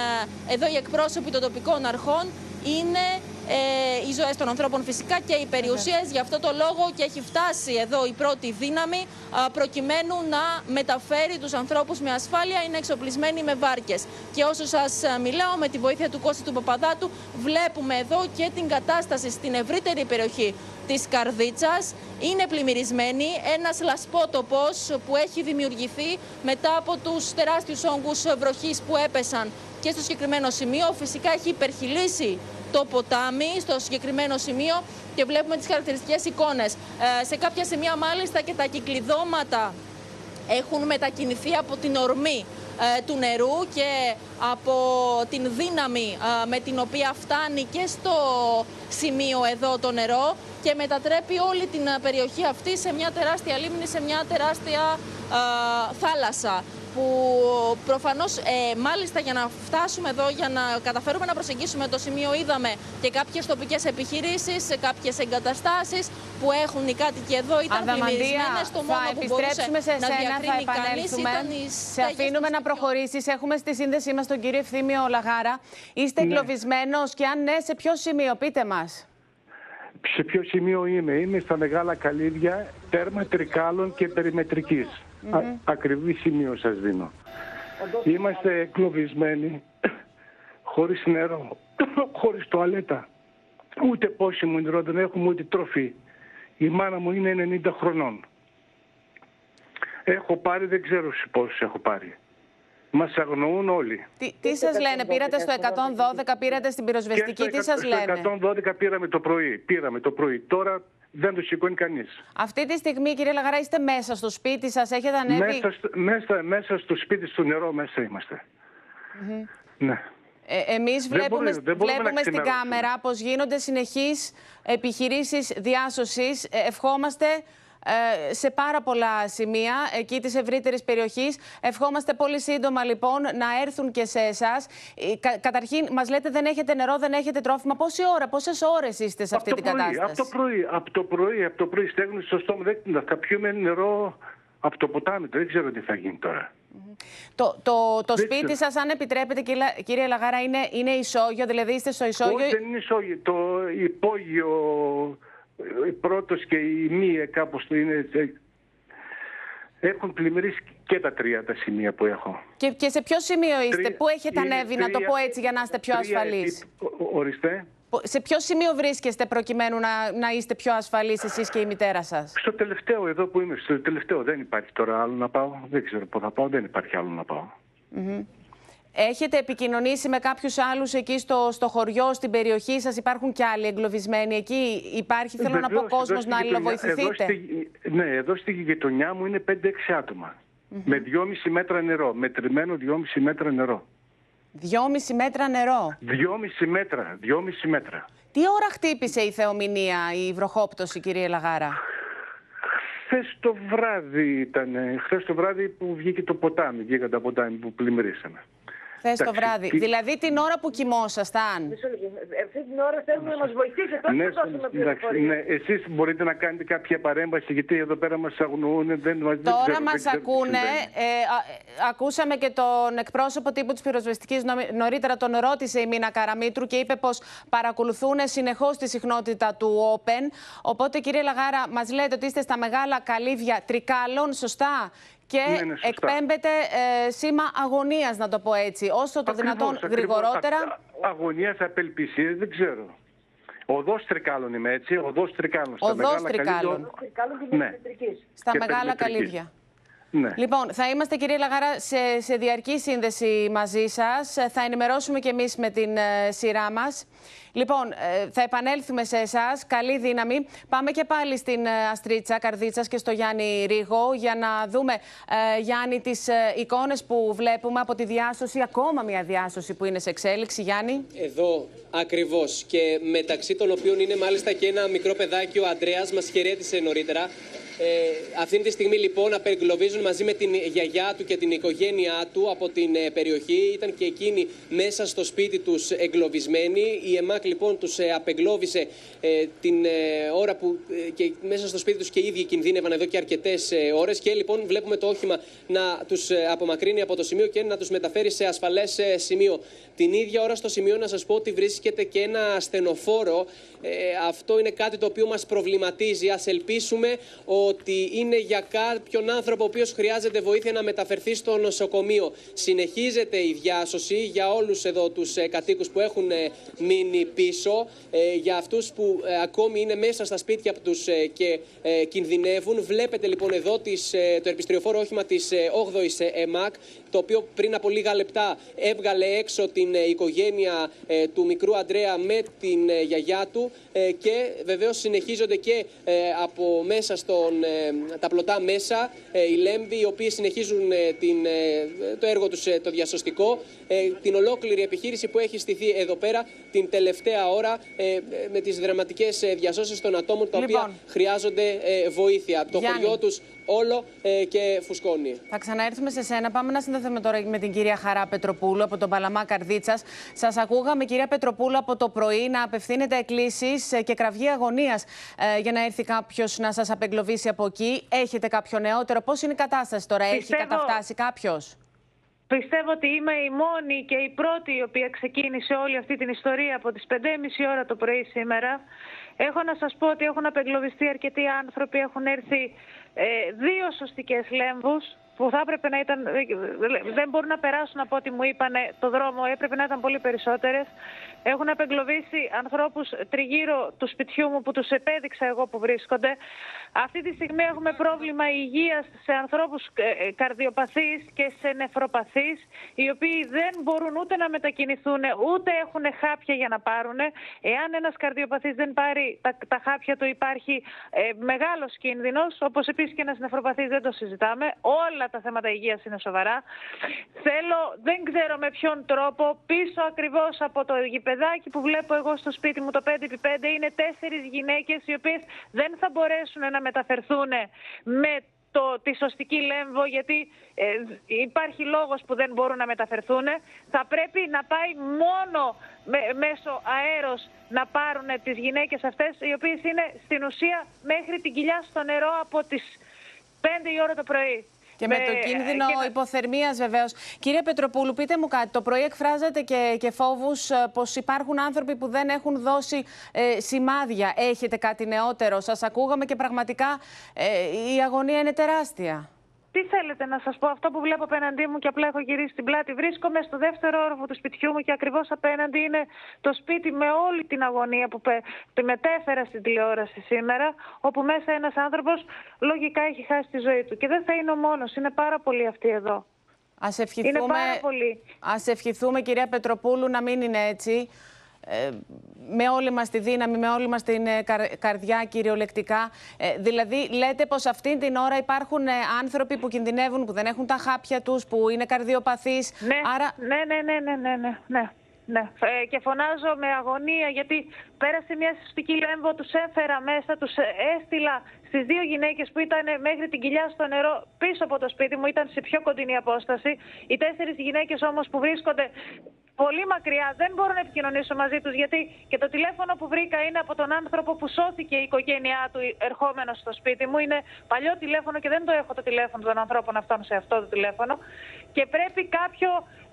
εδώ οι εκπρόσωποι των τοπικών αρχών, είναι ε, οι ζωές των ανθρώπων φυσικά και οι περιουσίες. Γι' αυτό το λόγο και έχει φτάσει εδώ η πρώτη δύναμη α, προκειμένου να μεταφέρει τους ανθρώπους με ασφάλεια. Είναι εξοπλισμένοι με βάρκες. Και όσο σας μιλάω, με τη βοήθεια του Κώστη του Παπαδάτου, βλέπουμε εδώ και την κατάσταση στην ευρύτερη περιοχή της Καρδίτσας. Είναι πλημμυρισμένη, ένας λασπότοπος που έχει δημιουργηθεί μετά από τους τεράστιους όγκους βροχής που έπεσαν και στο συγκεκριμένο σημείο. Φυσικά έχει υπερχιλήσει το ποτάμι στο συγκεκριμένο σημείο και βλέπουμε τις χαρακτηριστικές εικόνες. Ε, σε κάποια σημεία μάλιστα και τα κυκλειδώματα έχουν μετακινηθεί από την ορμή ε, του νερού και από την δύναμη ε, με την οποία φτάνει και στο σημείο εδώ το νερό και μετατρέπει όλη την ε, περιοχή αυτή σε μια τεράστια λίμνη, σε μια τεράστια θάλασσα που προφανώς ε, μάλιστα για να φτάσουμε εδώ, για να καταφέρουμε να προσεγγίσουμε το σημείο είδαμε και κάποιες τοπικές επιχειρήσεις, σε κάποιες εγκαταστάσεις που έχουν οι κάτοικοι εδώ ήταν πλημμυρισμένες. Το μόνο που μπορούσε σε να σένα, θα επανέλθουμε. Σε αφήνουμε να προχωρήσεις. Έχουμε στη σύνδεσή μας τον κύριο Ευθύμιο Λαγάρα. Είστε ναι. εγκλωβισμένος και αν ναι, σε ποιο σημείο, πείτε μας. Σε ποιο σημείο είμαι. Είμαι στα μεγάλα καλύδια τέρμα τρικάλων και περιμετρικής. Mm -hmm. Ακριβή σημείο σας δίνω. Είμαστε εκλοβισμένοι, χωρίς νερό, χωρίς τουαλέτα. Ούτε πόσιμο νερό δεν έχουμε, ούτε τροφή. Η μάνα μου είναι 90 χρονών. Έχω πάρει, δεν ξέρω πόσους έχω πάρει. Μας αγνοούν όλοι. Τι, τι σας λένε, πήρατε στο 112, πήρατε στην πυροσβεστική, τι σας λένε; Στο 112 πήραμε το πρωί. Πήραμε το πρωί. Τώρα δεν το σηκώνει κανείς. Αυτή τη στιγμή, κύριε Λαγαρά, είστε μέσα στο σπίτι σας, έχετε ανέβει; Μέσα, μέσα, μέσα στο σπίτι, στο νερό, μέσα είμαστε. Mm -hmm. Ναι. Ε, εμείς βλέπουμε, βλέπουμε στην κάμερα πως γίνονται συνεχείς επιχειρήσεις διάσωσης. Ε, ευχόμαστε ε, σε πάρα πολλά σημεία εκεί της ευρύτερης περιοχής. Ευχόμαστε πολύ σύντομα λοιπόν να έρθουν και σε εσάς. Ε, καταρχήν μας λέτε δεν έχετε νερό, δεν έχετε τρόφιμα. Πόση ώρα, πόσες ώρες είστε σε αυτή την κατάσταση; Από το πρωί, από το πρωί, από το πρωί στέγνωση στο στόμα. Δεν θα πιούμε νερό από το ποτάμι. Δεν ξέρω τι θα γίνει τώρα. Το, το, το σπίτι σας, αν επιτρέπετε, κύριε Λαγάρα, είναι, είναι ισόγειο, δηλαδή είστε στο ισόγειο; Όχι, δεν είναι ισόγειο. Το υπόγειο η πρώτος και η μία κάπως το είναι... Έχουν πλημμυρίσει και τα τρία τα σημεία που έχω. Και, και σε ποιο σημείο είστε, τρία, πού έχετε ανέβει, να το πω έτσι, για να είστε πιο ασφαλείς; Ορίστε. Σε ποιο σημείο βρίσκεστε προκειμένου να, να είστε πιο ασφαλείς εσείς και η μητέρα σας; Στο τελευταίο εδώ που είμαι, στο τελευταίο δεν υπάρχει τώρα άλλο να πάω. Δεν ξέρω πού θα πάω, δεν υπάρχει άλλο να πάω. Mm Έχετε επικοινωνήσει με κάποιους άλλους εκεί στο, στο χωριό, στην περιοχή σας, υπάρχουν και άλλοι εγκλωβισμένοι εκεί; Υπάρχει, θέλω να πω, κόσμος να αλληλοβοηθηθείτε; ναι, εδώ στη γειτονιά μου είναι 5-6 άτομα. Με 2,5 μέτρα νερό. Μετρημένο 2,5 μέτρα νερό. 2,5 μέτρα νερό; 2,5 μέτρα. 2,5 μέτρα. Τι ώρα χτύπησε η θεομηνία, η βροχόπτωση, κύριε Λαγάρα; Χθες το βράδυ ήταν. Χθες το βράδυ που βγήκε το ποτάμι. Βγήκαν τα ποτάμι που πλημμυρίσαμε. Χθες το βράδυ. Δηλαδή την ώρα που κοιμόσασταν. Αυτή την ώρα θέλουμε να μας βοηθήσετε. Πώ ναι, θα δώσουμε πληροφορίες. Ναι, Εσείς μπορείτε να κάνετε κάποια παρέμβαση, γιατί εδώ πέρα μας αγνοούν. Δεν, Τώρα μας ακούνε. Ε, ακούσαμε και τον εκπρόσωπο τύπου της πυροσβεστικής νωρίτερα. Τον ρώτησε η Μίνα Καραμίτρου και είπε πως παρακολουθούν συνεχώς τη συχνότητα του Open. Οπότε, κύριε Λαγάρα, μας λέτε ότι είστε στα μεγάλα καλύβια τρικάλων, σωστά; Και ναι, ναι, εκπέμπεται ε, σήμα αγωνίας, να το πω έτσι, όσο το δυνατόν γρηγορότερα. Αγωνίας, απελπισίας, δεν ξέρω. Οδός Τρικάλων είμαι έτσι, οδός Τρικάλων. Οδός μεγάλα Τρικάλων. Ναι. Στα μεγάλα καλύβια. Ναι. Λοιπόν, θα είμαστε κύριε Λαγάρα σε, σε διαρκή σύνδεση μαζί σας. Θα ενημερώσουμε και εμείς με την ε, σειρά μας. Λοιπόν, ε, θα επανέλθουμε σε εσάς. Καλή δύναμη. Πάμε και πάλι στην ε, Αστρίτσα Καρδίτσας και στο Γιάννη Ρίγο για να δούμε, ε, Γιάννη, τις ε, εικόνες που βλέπουμε από τη διάσωση. Ακόμα μια διάσωση που είναι σε εξέλιξη, Γιάννη. Εδώ ακριβώς. Και μεταξύ των οποίων είναι μάλιστα και ένα μικρό παιδάκι, ο Αντρέα, μας χαιρέτησε νωρίτερα. Ε, αυτή τη στιγμή λοιπόν απεγκλωβίζουν μαζί με την γιαγιά του και την οικογένειά του από την ε, περιοχή. Ήταν και εκείνοι μέσα στο σπίτι τους εγκλωβισμένοι. Η ΕΜΑΚ λοιπόν τους ε, απεγκλώβησε ε, την ε, ώρα που ε, και μέσα στο σπίτι τους και οι ίδιοι κινδύνευαν εδώ και αρκετές ε, ώρες. Και λοιπόν βλέπουμε το όχημα να τους ε, απομακρύνει από το σημείο και να τους μεταφέρει σε ασφαλές ε, σημείο. Την ίδια ώρα στο σημείο να σας πω ότι βρίσκεται και ένα ασθενοφόρο. Ε, αυτό είναι κάτι το οποίο μας προβληματίζει. Ας ελπίσουμε ότι είναι για κάποιον άνθρωπο ο οποίος χρειάζεται βοήθεια να μεταφερθεί στο νοσοκομείο. Συνεχίζεται η διάσωση για όλους εδώ τους ε, κατοίκους που έχουν ε, μείνει πίσω, ε, για αυτούς που ε, ακόμη είναι μέσα στα σπίτια τους ε, και ε, κινδυνεύουν. Βλέπετε λοιπόν εδώ τις, ε, το ερπιστριοφόρο όχημα της ε, 8ης ΕΜΑΚ, το οποίο πριν από λίγα λεπτά έβγαλε έξω την ε, οικογένεια ε, του μικρού Αντρέα με την ε, γιαγιά του ε, και βεβαίως συνεχίζονται και ε, από μέσα στον, ε, τα πλωτά μέσα ε, οι Λέμβοι οι οποίοι συνεχίζουν ε, την, ε, το έργο τους ε, το διασωστικό ε, την ολόκληρη επιχείρηση που έχει στηθεί εδώ πέρα την τελευταία ώρα ε, με τις δραματικές ε, διασώσεις των ατόμων τα Λοιπόν. οποία χρειάζονται ε, βοήθεια. Το Γιάννη. χωριό τους όλο ε, και φουσκώνει. Θα ξαναέρθουμε σε σένα. Πάμε να συνδεθούμε τώρα με την κυρία Χαρά Πετροπούλου από τον Παλαμά Καρδίτσας. Σας ακούγαμε, κυρία Πετροπούλου, από το πρωί να απευθύνετε εκκλήσεις και κραυγή αγωνίας για να έρθει κάποιος να σας απεγκλωβίσει από εκεί. Έχετε κάποιο νεότερο; Πώς είναι η κατάσταση τώρα, Έχει Πιστεύω- καταφτάσει κάποιος; Πιστεύω ότι είμαι η μόνη και η πρώτη η οποία ξεκίνησε όλη αυτή την ιστορία από τις 5.30 ώρα το πρωί σήμερα. Έχω να σας πω ότι έχουν απεγκλωβιστεί αρκετοί άνθρωποι, έχουν έρθει ε, δύο σωστικές λέμβους που θα έπρεπε να ήταν, δεν μπορούν να περάσουν από ό,τι μου είπαν το δρόμο, έπρεπε να ήταν πολύ περισσότερες. Έχουν απεγκλωβίσει ανθρώπους τριγύρω του σπιτιού μου που τους επέδειξα εγώ που βρίσκονται. Αυτή τη στιγμή έχουμε πρόβλημα υγείας σε ανθρώπους ε, ε, καρδιοπαθείς και σε νεφροπαθείς, οι οποίοι δεν μπορούν ούτε να μετακινηθούν, ούτε έχουν χάπια για να πάρουν. Εάν ένας καρδιοπαθής δεν πάρει τα, τα χάπια του υπάρχει ε, μεγάλος κίνδυνος, όπως επίσης και ένας νεφροπαθής δεν το συζητάμε. Όλα τα θέματα υγείας είναι σοβαρά. Θέλω, δεν ξέρω με ποιον τρόπο, πίσω ακριβώς από το γηπεδάκι που βλέπω εγώ στο σπίτι μου το 5x5 είναι τέσσερις γυναίκες οι οποίες δεν θα μπορέσουν να μεταφερθούν με το, τη σωστική λέμβο γιατί ε, υπάρχει λόγος που δεν μπορούν να μεταφερθούν. Θα πρέπει να πάει μόνο με- μέσω αέρος να πάρουν τις γυναίκες αυτές οι οποίες είναι στην ουσία μέχρι την κοιλιά στο νερό από τις 5 η ώρα το πρωί. Και με το κίνδυνο και να- υποθερμίας βεβαίως. Κύριε Πετροπούλου, πείτε μου κάτι. Το πρωί εκφράζατε και, και φόβους πως υπάρχουν άνθρωποι που δεν έχουν δώσει ε, σημάδια. Έχετε κάτι νεότερο; Σας ακούγαμε και πραγματικά ε, η αγωνία είναι τεράστια. Τι θέλετε να σας πω, αυτό που βλέπω απέναντί μου και απλά έχω γυρίσει την πλάτη. Βρίσκομαι στο δεύτερο όροφο του σπιτιού μου και ακριβώς απέναντι είναι το σπίτι με όλη την αγωνία που πε- τη μετέφερα στην τηλεόραση σήμερα, όπου μέσα ένας άνθρωπος λογικά έχει χάσει τη ζωή του. Και δεν θα είναι ο μόνος, είναι πάρα πολλοί αυτοί εδώ. Ας ευχηθούμε, Είναι πάρα πολύ. Ας ευχηθούμε, κυρία Πετροπούλου, να μην είναι έτσι. Ε, με όλη μας τη δύναμη, με όλη μας την ε, καρ- καρδιά κυριολεκτικά. Ε, δηλαδή, λέτε πως αυτή την ώρα υπάρχουν ε, άνθρωποι που κινδυνεύουν, που δεν έχουν τα χάπια τους, που είναι καρδιοπαθείς. Ναι, Άρα, ναι, ναι, ναι, ναι, ναι, ναι, ναι. ναι. Ε, και φωνάζω με αγωνία γιατί πέρασε μια συστική λέμβο, τους έφερα μέσα, τους ε, έστειλα στις δύο γυναίκες που ήταν μέχρι την κοιλιά στο νερό πίσω από το σπίτι μου, ήταν σε πιο κοντινή απόσταση. Οι τέσσερις γυναίκες όμως που βρίσκονται πολύ μακριά, δεν μπορώ να επικοινωνήσω μαζί τους γιατί και το τηλέφωνο που βρήκα είναι από τον άνθρωπο που σώθηκε η οικογένειά του ερχόμενος στο σπίτι μου. Είναι παλιό τηλέφωνο και δεν το έχω το τηλέφωνο των ανθρώπων αυτών σε αυτό το τηλέφωνο. Και πρέπει κάποιο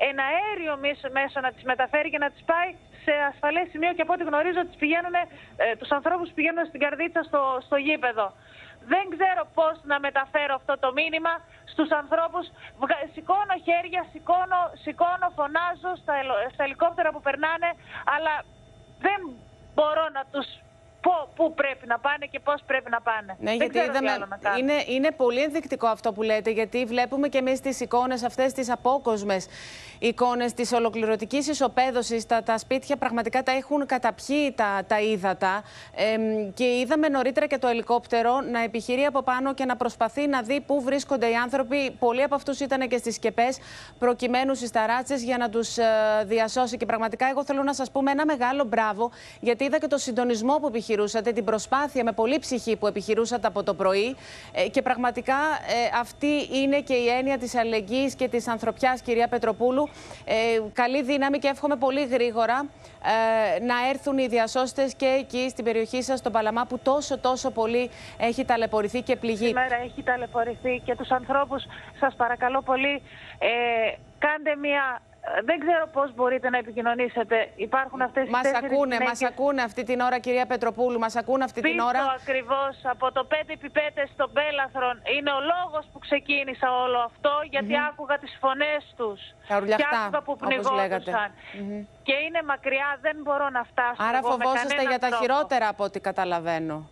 εναέριο μέσο- μέσο να τις μεταφέρει και να τις πάει σε ασφαλές σημείο και από ό,τι γνωρίζω τις πηγαίνουν, ε, τους ανθρώπους που πηγαίνουν στην καρδίτσα στο, στο γήπεδο. Δεν ξέρω πώς να μεταφέρω αυτό το μήνυμα στους ανθρώπους. Βγα- Σηκώνω χέρια, σηκώνω, σηκώνω φωνάζω στα, ελο- στα ελικόπτερα που περνάνε, αλλά δεν μπορώ να τους πω πού πρέπει να πάνε και πώς πρέπει να πάνε. Ναι, δεν γιατί ξέρω τι είδαμε. άλλο να κάνω. Είναι, είναι πολύ ενδεικτικό αυτό που λέτε, γιατί βλέπουμε και εμείς τις εικόνες αυτές, τις απόκοσμες εικόνες της ολοκληρωτικής ισοπαίδωσης. Τα, τα σπίτια πραγματικά τα έχουν καταπιεί τα, τα ύδατα. Εμ, και είδαμε νωρίτερα και το ελικόπτερο να επιχειρεί από πάνω και να προσπαθεί να δει πού βρίσκονται οι άνθρωποι. Πολλοί από αυτούς ήταν και στις σκεπές, προκειμένου στις ταράτσες για να τους διασώσει. Και πραγματικά, εγώ θέλω να σας πούμε ένα μεγάλο μπράβο, γιατί είδα και το συντονισμό που επιχειρεί επιχειρούσατε, την προσπάθεια με πολύ ψυχή που επιχειρούσατε από το πρωί. Ε, και πραγματικά ε, αυτή είναι και η έννοια της αλληλεγγύης και της ανθρωπιάς, κυρία Πετροπούλου. Ε, καλή δύναμη και εύχομαι πολύ γρήγορα ε, να έρθουν οι διασώστες και εκεί στην περιοχή σας, στον Παλαμά, που τόσο τόσο πολύ έχει ταλαιπωρηθεί και πληγεί. Σήμερα έχει ταλαιπωρηθεί και τους ανθρώπους σας παρακαλώ πολύ ε, κάντε μια... Δεν ξέρω πώς μπορείτε να επικοινωνήσετε. Υπάρχουν αυτές Μας οι τέσσερις ακούνε, γυναίκες μας ακούνε αυτή την ώρα, κυρία Πετροπούλου. Μας ακούνε αυτή την πίσω ώρα. ακριβώς από το 5x5 στον Πέλαθρον. Είναι ο λόγος που ξεκίνησα όλο αυτό γιατί άκουγα τις φωνές τους. Τα ουρλιαχτά, και άκουγα που όπως λέγατε. πνιγόντουσαν. Και είναι μακριά, δεν μπορώ να φτάσω. Άρα εγώ με φοβόσαστε κανέναν για τα τρόπο. χειρότερα από ό,τι καταλαβαίνω.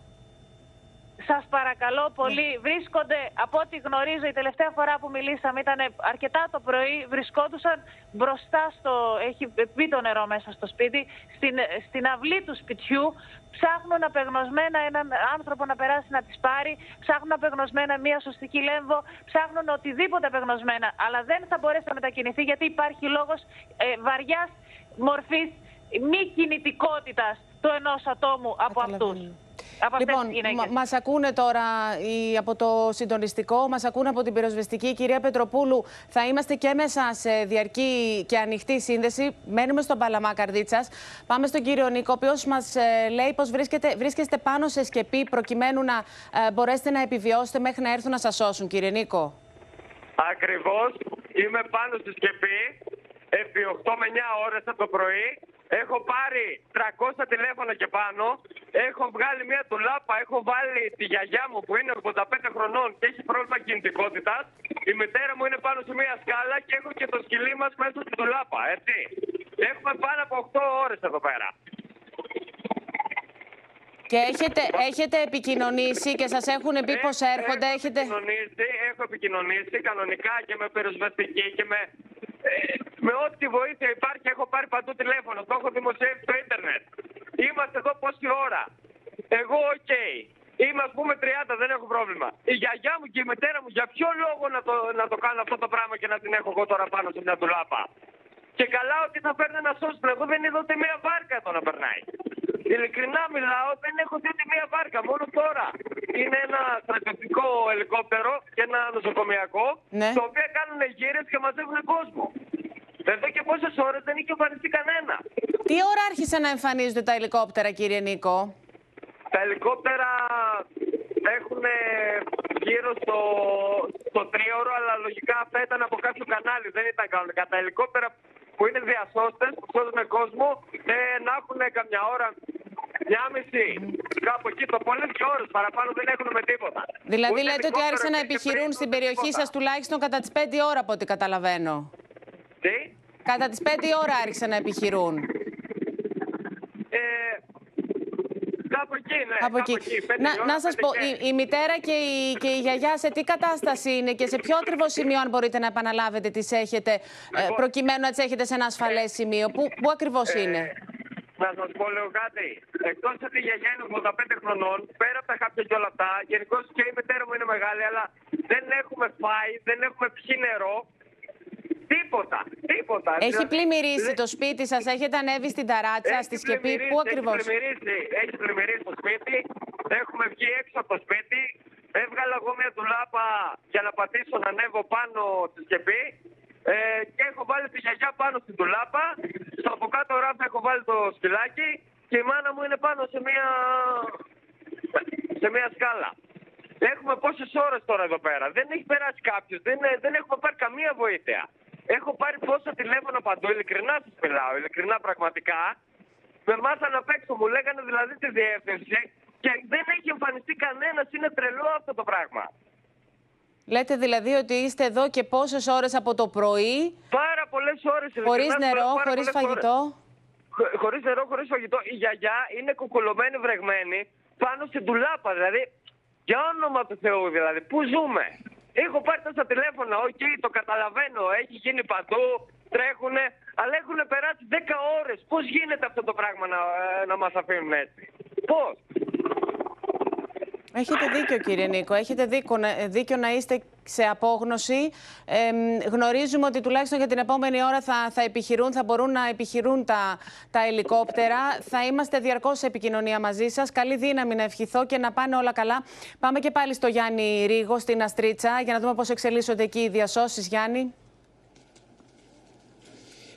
Σας παρακαλώ πολύ. Βρίσκονται, από ό,τι γνωρίζω, η τελευταία φορά που μιλήσαμε ήταν αρκετά το πρωί. Βρισκόντουσαν μπροστά στο. Έχει μπει το νερό μέσα στο σπίτι, στην, στην αυλή του σπιτιού. Ψάχνουν απεγνωσμένα έναν άνθρωπο να περάσει να τις πάρει. Ψάχνουν απεγνωσμένα μία σωστική λέμβο. Ψάχνουν οτιδήποτε απεγνωσμένα. Αλλά δεν θα μπορέσει να μετακινηθεί γιατί υπάρχει λόγος ε, βαριάς μορφής μη κινητικότητας του ενός ατόμου από αυτούς. Από αυτές Λοιπόν, τις γυναίκες. μα μας ακούνε τώρα οι, από το συντονιστικό, μας ακούνε από την πυροσβεστική. Κυρία Πετροπούλου, θα είμαστε και μέσα σε διαρκή και ανοιχτή σύνδεση. Μένουμε στον Παλαμά Καρδίτσας. Πάμε στον κύριο Νίκο, ο οποίος μας ε, λέει πως βρίσκεται, βρίσκεστε πάνω σε σκεπή προκειμένου να ε, μπορέσετε να επιβιώσετε μέχρι να έρθουν να σας σώσουν. Κύριε Νίκο. Ακριβώς. Είμαι πάνω στη σκεπή επί 8 με 9 ώρες από το πρωί. Έχω πάρει 300 τηλέφωνα και πάνω. Έχω βγάλει μια τουλάπα. Έχω βάλει τη γιαγιά μου που είναι 85 χρονών και έχει πρόβλημα κινητικότητας. Η μητέρα μου είναι πάνω σε μια σκάλα και έχω και το σκυλί μας μέσα στην τουλάπα. Έτσι. Έχουμε πάνω από 8 ώρες εδώ πέρα. Και έχετε, έχετε επικοινωνήσει και σας έχουν πει πως έρχονται. Έχω Έχετε... επικοινωνήσει, έχω επικοινωνήσει κανονικά και με πυροσβεστική και με, ε, με ό,τι βοήθεια υπάρχει. Έχω πάρει παντού τηλέφωνο, το έχω δημοσιεύσει στο ίντερνετ. Είμαστε εδώ πόση ώρα. Εγώ οκ. Είμαι ας πούμε 30, δεν έχω πρόβλημα. Η γιαγιά μου και η μητέρα μου για ποιο λόγο να το, να το κάνω αυτό το πράγμα και να την έχω εγώ τώρα πάνω σε μια ντουλάπα. Και καλά ότι θα φέρνει ένα σώσπρο. Εγώ δεν είδα ούτε μία βάρκα εδώ να περνάει. Ειλικρινά μιλάω, δεν έχω δει ούτε μία βάρκα. Μόνο τώρα. Είναι ένα στρατιωτικό ελικόπτερο και ένα νοσοκομιακό, Ναι. το οποίο κάνουν γύρες και μαζεύουν κόσμο. Εδώ και πόσες ώρες δεν είχε εμφανιστεί κανένα. Τι ώρα άρχισαν να εμφανίζονται τα ελικόπτερα, κύριε Νίκο; Τα ελικόπτερα έχουν γύρω στο, στο τρίωρο, αλλά λογικά αυτά ήταν από κάποιο κανάλι, δεν ήταν κανονικά. Τα ελικόπτερα που είναι διασώστες, που σώζουν κόσμο, ε, να έχουν καμιά ώρα, μια μισή, κάπου εκεί το πολύ και ώρες, παραπάνω δεν έχουν με τίποτα. Δηλαδή Ούτε λέτε ότι ελικόπτερο άρχισαν να υπήρχε επιχειρούν πριν, στην ούτε περιοχή τίποτα. σας τουλάχιστον κατά τις 5 ώρα από ό,τι καταλαβαίνω. Τι; Κατά τις 5 ώρα άρχισαν να επιχειρούν. Ε, κάπου εκεί, ναι. Από εκεί. πέντε Να, η ώρα, να σας πέντε πω, και. η, η μητέρα και η, και η γιαγιά σε τι κατάσταση είναι και σε ποιο ακριβώ σημείο, αν μπορείτε να επαναλάβετε, τις έχετε, ε, Λοιπόν, προκειμένου να τις έχετε σε ένα ασφαλές σημείο. Πού, πού ακριβώς Ε, είναι; Να σας πω λίγο κάτι. Εκτός ότι η γιαγιά είναι 85 χρονών, πέρα από τα χάπια και όλα αυτά, γενικώς και η μητέρα μου είναι μεγάλη, αλλά δεν έχουμε φάει, δεν έχουμε πιει νερό. Τίποτα, τίποτα. Έχει Δηλαδή, πλημμυρίσει δεν- το σπίτι σας, έχετε ανέβει στην ταράτσα, Έχει στη σκεπή, πλημμυρίσει, πού ακριβώς; Έχει πλημμυρίσει, έχει πλημμυρίσει το σπίτι. Έχουμε βγει έξω από το σπίτι. Έβγαλα εγώ μια τουλάπα για να πατήσω να ανέβω πάνω στη σκεπή. Ε, και έχω βάλει τη γιαγιά πάνω στην τουλάπα. Στο από κάτω ράφι έχω βάλει το σκυλάκι. Και η μάνα μου είναι πάνω σε μια, σε μια σκάλα. Έχουμε πόσες ώρες τώρα εδώ πέρα. Δεν έχει περάσει κάποιος. Δεν, δεν έχουμε πάρει καμία βοήθεια. Έχω πάρει πόσα τηλέφωνα παντού. Ειλικρινά σας μιλάω. Ειλικρινά πραγματικά. Με μάθανε απ' έξω. Μου λέγανε δηλαδή τη διεύθυνση. Και δεν έχει εμφανιστεί κανένας. Είναι τρελό αυτό το πράγμα. Λέτε δηλαδή ότι είστε εδώ και πόσες ώρες από το πρωί, Πάρα πολλές ώρες. χωρίς νερό, χωρίς φαγητό; Χωρίς νερό, χωρίς φαγητό. Η γιαγιά είναι κουκουλωμένη, βρεγμένη πάνω στην ντουλάπα. Δηλαδή, για όνομα του Θεού, δηλαδή, πού ζούμε; Έχω πάρει τόσα τηλέφωνα, οκ, το καταλαβαίνω, έχει γίνει παντού, τρέχουνε, αλλά έχουν περάσει 10 ώρες. Πώς γίνεται αυτό το πράγμα να, ε, να μας αφήνουν έτσι; Πώς; Έχετε δίκιο κύριε Νίκο, έχετε δίκιο, να- δίκιο να είστε σε απόγνωση. Ε, γνωρίζουμε ότι τουλάχιστον για την επόμενη ώρα θα, θα επιχειρούν, θα μπορούν να επιχειρούν τα, τα ελικόπτερα. Θα είμαστε διαρκώς σε επικοινωνία μαζί σας. Καλή δύναμη να ευχηθώ και να πάνε όλα καλά. Πάμε και πάλι στο Γιάννη Ρίγο, στην Αστρίτσα, για να δούμε πώς εξελίσσονται εκεί οι διασώσεις, Γιάννη.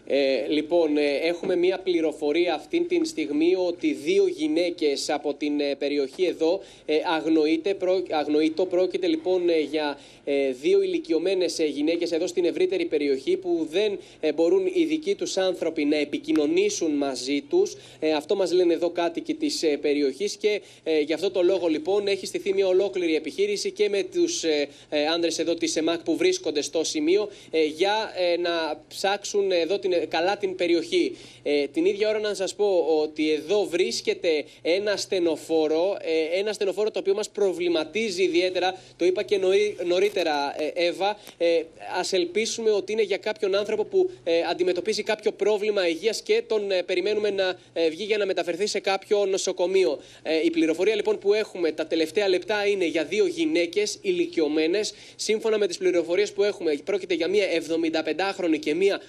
Ε, λοιπόν, ε, έχουμε μία πληροφορία αυτή την στιγμή ότι δύο γυναίκες από την ε, περιοχή εδώ ε, αγνοείται. Πρό, αγνοείτο. Πρόκειται λοιπόν ε, για ε, δύο ηλικιωμένες ε, γυναίκες εδώ στην ευρύτερη περιοχή που δεν ε, μπορούν οι δικοί τους άνθρωποι να επικοινωνήσουν μαζί τους. Ε, αυτό μας λένε εδώ κάτοικοι της ε, περιοχής και ε, γι' αυτό το λόγο λοιπόν έχει στηθεί μια ολόκληρη επιχείρηση και με τους ε, ε, άνδρες εδώ της ΕΜΑΚ που βρίσκονται στο σημείο ε, για ε, να ψάξουν εδώ την, καλά την περιοχή. Ε, την ίδια ώρα να σας πω ότι εδώ βρίσκεται ένα στενοφόρο, ε, ένα στενοφόρο το οποίο μας προβληματίζει ιδιαίτερα, το είπα και νωρί- νωρίτερα ε, Εύα, ε, ας ελπίσουμε ότι είναι για κάποιον άνθρωπο που ε, αντιμετωπίζει κάποιο πρόβλημα υγείας και τον ε, περιμένουμε να ε, βγει για να μεταφερθεί σε κάποιο νοσοκομείο. Ε, η πληροφορία λοιπόν που έχουμε τα τελευταία λεπτά είναι για δύο γυναίκες ηλικιωμένες. Σύμφωνα με τις πληροφορίες που έχουμε πρόκειται για μία 75χρονη και μία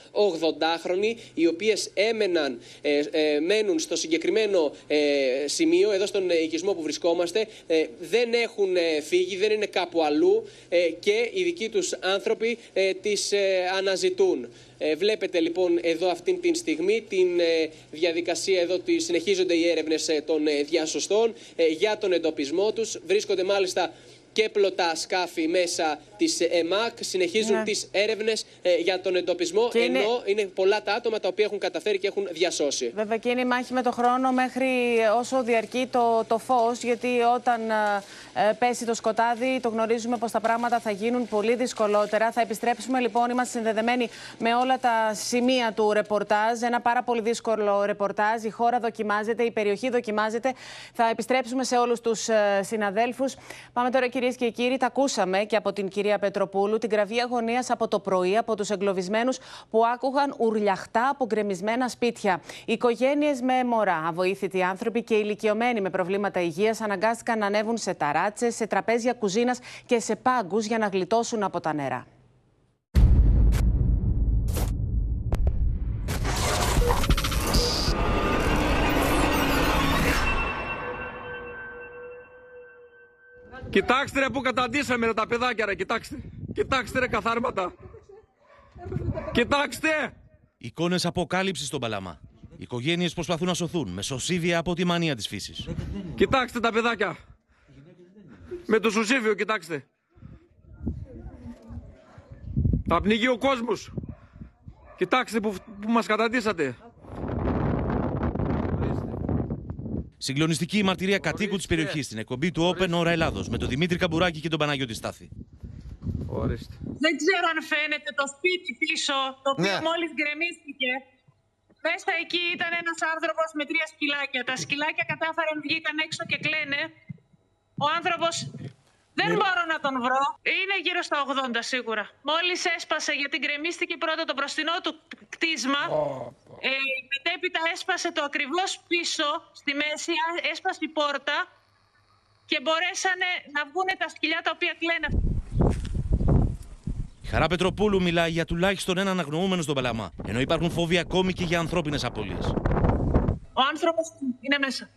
80χρονη οι οποίες έμεναν, ε, ε, μένουν στο συγκεκριμένο ε, σημείο εδώ στον ε, οικισμό που βρισκόμαστε ε, δεν έχουν ε, φύγει, δεν είναι κάπου αλλού ε, και οι δικοί τους άνθρωποι ε, τις ε, αναζητούν. Ε, βλέπετε λοιπόν εδώ αυτή την στιγμή την ε, διαδικασία εδώ, τη, συνεχίζονται οι έρευνες ε, των ε, διασωστών ε, για τον εντοπισμό τους. Βρίσκονται μάλιστα και πλωτά σκάφη μέσα της ΕΜΑΚ, συνεχίζουν Ναι. τις έρευνες ε, για τον εντοπισμό, Και είναι- ενώ είναι πολλά τα άτομα τα οποία έχουν καταφέρει και έχουν διασώσει. Βέβαια και είναι η μάχη με το χρόνο μέχρι όσο διαρκεί το, το φως, γιατί όταν ε, ε, πέσει το σκοτάδι το γνωρίζουμε πως τα πράγματα θα γίνουν πολύ δυσκολότερα. Θα επιστρέψουμε λοιπόν, είμαστε συνδεδεμένοι με όλα τα σημεία του ρεπορτάζ. Ένα πάρα πολύ δύσκολο ρεπορτάζ. Η χώρα δοκιμάζεται, η περιοχή δοκιμάζεται. Θα επιστρέψουμε σε όλους τους ε, συναδέλφους. Πάμε τώρα κυρίες και κύριοι, τα ακούσαμε και από την κυρία Πετροπούλου, την κραυγή αγωνίας από το πρωί από τους εγκλωβισμένους που άκουγαν ουρλιαχτά από γκρεμισμένα σπίτια. Οικογένειες με μωρά, αβοήθητοι άνθρωποι και ηλικιωμένοι με προβλήματα υγείας αναγκάστηκαν να ανέβουν σε ταράτσες, σε τραπέζια κουζίνας και σε πάγκους για να γλιτώσουν από τα νερά. Κοιτάξτε ρε που καταντήσαμε ρε τα παιδάκια ρε, κοιτάξτε. Κοιτάξτε ρε καθάρματα. Κοιτάξτε. Εικόνες αποκάλυψης στον Παλαμά. Οικογένειες προσπαθούν να σωθούν με σωσίβια από τη μανία της φύσης. Κοιτάξτε τα παιδάκια. Με το σουσίβιο κοιτάξτε. Θα πνιγεί ο κόσμος. Κοιτάξτε που, που μας καταντήσατε. Συγκλονιστική η μαρτυρία κατοίκου της περιοχής στην εκπομπή του Open Ώρα Ελλάδος με τον Δημήτρη Καμπουράκη και τον Παναγιώτη Στάθη. Ορίστε. Δεν ξέρω αν φαίνεται το σπίτι πίσω, το οποίο Ναι. μόλις γκρεμίστηκε. Μέσα εκεί ήταν ένας άνθρωπος με τρία σκυλάκια. Τα σκυλάκια κατάφεραν, βγήκαν έξω και κλαίνε. Ο άνθρωπος δεν μπορώ να τον βρω. Είναι γύρω στα 80 σίγουρα. Μόλις έσπασε, γιατί γκρεμίστηκε πρώτα το μπροστινό του κτίσμα. Ε, μετέπειτα έσπασε το ακριβώς πίσω, στη μέση, α- έσπασε η πόρτα και μπορέσανε να βγουν τα σκυλιά τα οποία κλαίνε. Η Χαρά Πετροπούλου μιλάει για τουλάχιστον έναν αγνοούμενο στον Παλαμά, ενώ υπάρχουν φόβοι ακόμη και για ανθρώπινες απώλειες. Ο άνθρωπος είναι μέσα.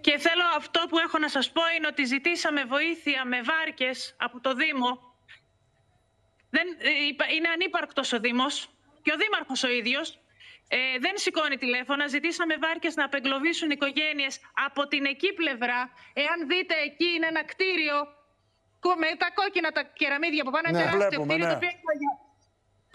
Και θέλω αυτό που έχω να σας πω είναι ότι ζητήσαμε βοήθεια με βάρκες από το Δήμο. Δεν, ε, υπα- είναι ανύπαρκτος ο Δήμος και ο Δήμαρχος ο ίδιος. Ε, δεν σηκώνει τηλέφωνα. Ζητήσαμε βάρκες να απεγκλωβίσουν οικογένειες από την εκεί πλευρά. Εάν δείτε εκεί είναι ένα κτίριο κο- με τα κόκκινα τα κεραμίδια που πάνε Ναι, τεράστιο βλέπουμε, κτίριο ναι. το οποίο είναι για-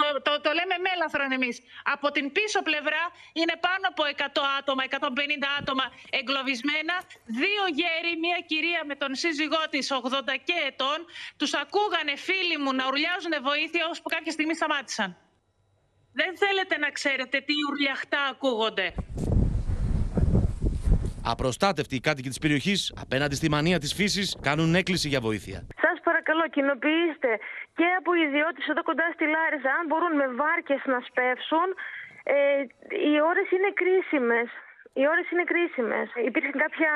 το, το, το λέμε μέλαθρον εμείς. Από την πίσω πλευρά είναι πάνω από 100 άτομα, 150 άτομα εγκλωβισμένα. Δύο γέροι, μία κυρία με τον σύζυγό της 80 και ετών. Τους ακούγανε φίλοι μου να ουρλιάζουν βοήθεια, ώσπου κάποια στιγμή σταμάτησαν. Δεν θέλετε να ξέρετε τι ουρλιαχτά ακούγονται. Απροστάτευτοι οι κάτοικοι της περιοχής απέναντι στη μανία της φύσης κάνουν έκκληση για βοήθεια. Σας παρακαλώ, κοινοποιήστε και από ιδιώτες εδώ κοντά στη Λάρισα, αν μπορούν με βάρκες να σπεύσουν. Ε, οι ώρες είναι κρίσιμες. Οι ώρες είναι κρίσιμες. Υπήρχαν κάποια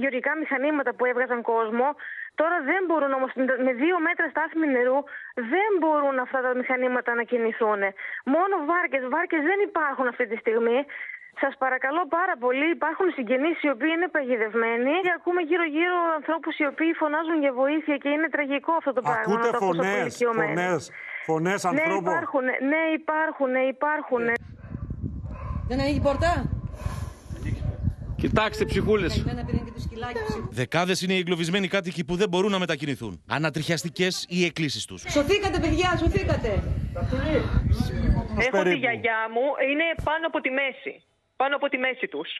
γεωργικά μηχανήματα που έβγαζαν κόσμο. Τώρα δεν μπορούν όμως, με δύο μέτρα στάθμη νερού, δεν μπορούν αυτά τα μηχανήματα να κινηθούν. Μόνο βάρκες. Βάρκες δεν υπάρχουν αυτή τη στιγμή. Σας παρακαλώ πάρα πολύ, υπάρχουν συγγενείς οι οποίοι είναι παγιδευμένοι και ακούμε γύρω-γύρω ανθρώπους οι οποίοι φωνάζουν για βοήθεια και είναι τραγικό αυτό το πράγμα. Ακούτε να το ακούς από φωνές, ηλικιωμένους. φωνές, φωνές Ναι, ανθρώπων. υπάρχουν, ναι, υπάρχουν, ναι, υπάρχουν. Δεν ανοίγει πόρτα; Κοιτάξτε ψυχούλες. Δεν πήραν και το σκυλάκι ψυχ. Δεκάδες είναι οι εγκλωβισμένοι κάτοικοι που δεν μπορούν να μετακινηθούν. Ανατριχιαστικές οι εκκλήσεις τους. Σωθήκατε, παιδιά, σωθήκατε. Έχω τη γιαγιά μου, είναι πάνω από τη μέση. Πάνω από τη μέση τους.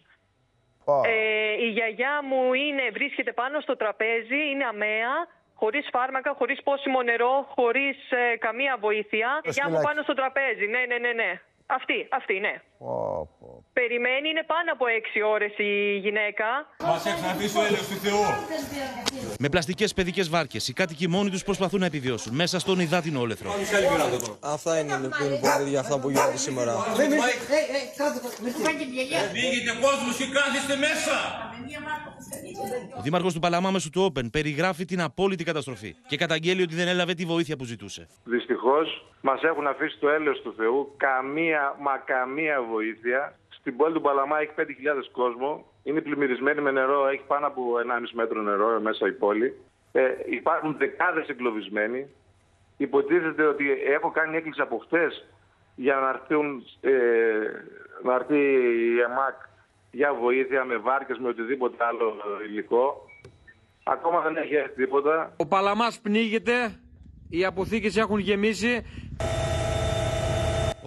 Ε, η γιαγιά μου είναι, βρίσκεται πάνω στο τραπέζι, είναι αμαία, χωρίς φάρμακα, χωρίς πόσιμο νερό, χωρίς ε, καμία βοήθεια. Η γιαγιά μου σκυλάκι. πάνω στο τραπέζι, ναι, ναι, ναι, ναι. Αυτή, αυτή, ναι. Περιμένει, είναι πάνω από έξι ώρες η γυναίκα. Μας εξαρτήσει ο έλεος του Θεού. Με πλαστικές παιδικές βάρκες, οι κάτοικοι μόνοι τους προσπαθούν να επιβιώσουν μέσα στον υδάτινο όλεθρο. Αυτά είναι που είναι πολύ για αυτά που γίνονται σήμερα. Φύγετε κόσμος και κάθεστε μέσα! Ο Δήμαρχος του Παλαμά μέσω του Open περιγράφει την απόλυτη καταστροφή και καταγγέλει ότι δεν έλαβε τη βοήθεια που ζητούσε. Δυστυχώς μας έχουν αφήσει το έλεος του Θεού. Καμία, μα καμία βοήθεια. Στην πόλη του Παλαμά έχει 5.000 κόσμο. Είναι πλημμυρισμένη με νερό. Έχει πάνω από 1,5 μέτρο νερό μέσα η πόλη. Ε, υπάρχουν δεκάδες εγκλωβισμένοι. Υποτίθεται ότι έχω κάνει έκκληση από χτες για να, έρθουν, ε, να έρθει η ΕΜΑΚ για βοήθεια με βάρκες, με οτιδήποτε άλλο υλικό. Ακόμα δεν έχει έρθει τίποτα. Ο Παλαμάς πνίγεται, οι αποθήκες έχουν γεμίσει.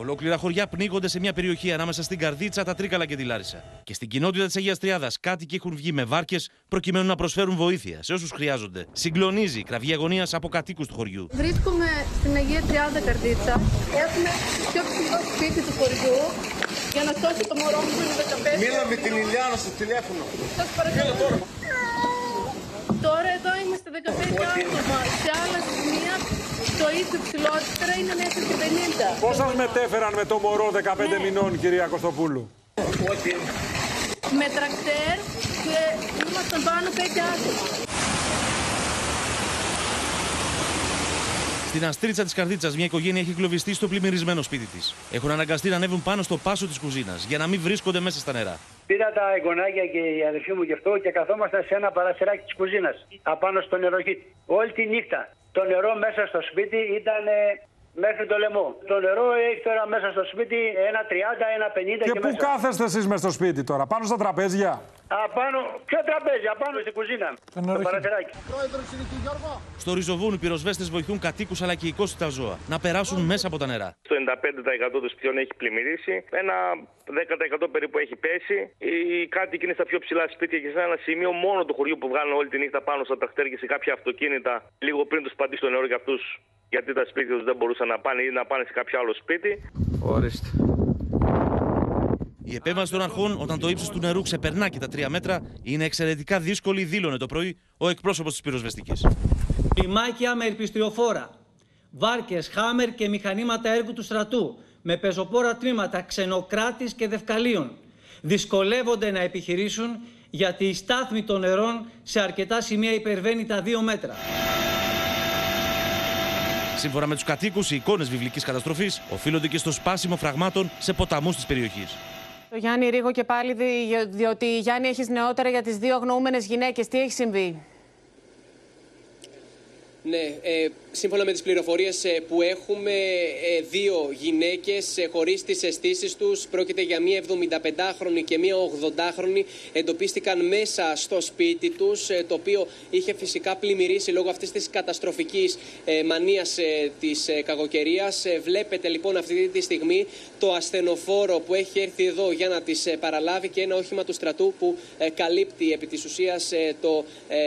Ολόκληρα χωριά πνίγονται σε μια περιοχή ανάμεσα στην Καρδίτσα, τα Τρίκαλα και τη Λάρισα. Και στην κοινότητα της Αγίας Τριάδας, κάτοικοι έχουν βγει με βάρκες προκειμένου να προσφέρουν βοήθεια σε όσους χρειάζονται. Συγκλονίζει η κραυγή αγωνίας από κατοίκους του χωριού. Βρίσκομαι στην Αγία Τριάδα Καρδίτσα. Έχουμε το πιο ψηλό σπίτι του χωριού για να σώσει το μωρό μου που είναι 15. Μίλα με την Ηλιάνα στο τηλέφωνο. Σας παρακαλώ. Τώρα εδώ είμαστε 15 άτομα. Σε άλλα σημεία το ίδιο ψηλότερα είναι μέχρι και 50. Πώς σας μετέφεραν με το μωρό 15 μηνών, κυρία Κωστοπούλου; Με τρακτέρ και ήμασταν πάνω 5 άτομα. Στην Αστρίτσα της Καρδίτσας, μια οικογένεια έχει εγκλωβιστεί στο πλημμυρισμένο σπίτι της. Έχουν αναγκαστεί να ανέβουν πάνω στο πάσο της κουζίνας για να μην βρίσκονται μέσα στα νερά. Πήρα τα εγγονάκια και η αδερφή μου και αυτό και καθόμασταν σε ένα παραθυράκι της κουζίνας, απάνω στο νεροχύτη. Όλη τη νύχτα. Το νερό μέσα στο σπίτι ήταν ε, μέχρι το λαιμό. Το νερό έχει τώρα μέσα στο σπίτι ένα 30, ένα 50 και, Και πού μέσα. κάθεστε εσείς μες στο σπίτι τώρα, πάνω στα τραπέζια; Απάνω, ποιο τραπέζι, απάνω στην κουζίνα. Στο παραθυράκι. Πρόεδρος είναι εκεί Γιώργο. Στο Ριζοβούνι, οι πυροσβέστες βοηθούν κατοίκους αλλά και οικόσιτα ζώα να περάσουν μέσα από τα νερά. Το 95% των σπιτιών έχει πλημμυρίσει. Ένα 10% περίπου έχει πέσει. Οι κάτοικοι είναι στα πιο ψηλά σπίτια και σε ένα σημείο μόνο του χωριού που βγάλουν όλη τη νύχτα πάνω στα τρακτέρ και σε κάποια αυτοκίνητα λίγο πριν τους πατήσει το νερό για αυτούς. Γιατί τα σπίτια τους δεν μπορούσαν να πάνε ή να πάνε σε κάποιο άλλο σπίτι. Ορίστε. Η επέμβαση των αρχών όταν το ύψος του νερού ξεπερνά και τα 3 μέτρα είναι εξαιρετικά δύσκολη, δήλωνε το πρωί ο εκπρόσωπος της πυροσβεστικής. Λιμάκια με ελπιστριοφόρα, βάρκες, χάμερ και μηχανήματα έργου του στρατού, με πεζοπόρα τμήματα ξενοκράτης και δευκαλίων, δυσκολεύονται να επιχειρήσουν γιατί η στάθμη των νερών σε αρκετά σημεία υπερβαίνει τα δύο μέτρα. Σύμφωνα με τους κατοίκους, οι εικόνες βιβλικής καταστροφής οφείλονται και στο σπάσιμο φραγμάτων σε ποταμούς της περιοχής. Το Γιάννη Ρίγο και πάλι, δι- διότι Γιάννη έχεις νεότερα για τις δύο αγνοούμενες γυναίκες. Τι έχει συμβεί; Ναι, ε, σύμφωνα με τις πληροφορίες ε, που έχουμε, ε, δύο γυναίκες ε, χωρίς τις αισθήσεις τους, πρόκειται για μία 75χρονη και μία 80χρονη, εντοπίστηκαν μέσα στο σπίτι τους, ε, το οποίο είχε φυσικά πλημμυρίσει λόγω αυτής της καταστροφικής ε, μανίας ε, της ε, κακοκαιρίας. Ε, βλέπετε λοιπόν αυτή τη στιγμή το ασθενοφόρο που έχει έρθει εδώ για να τις ε, παραλάβει και ένα όχημα του στρατού που ε, καλύπτει επί της ουσίας ε, το, ε,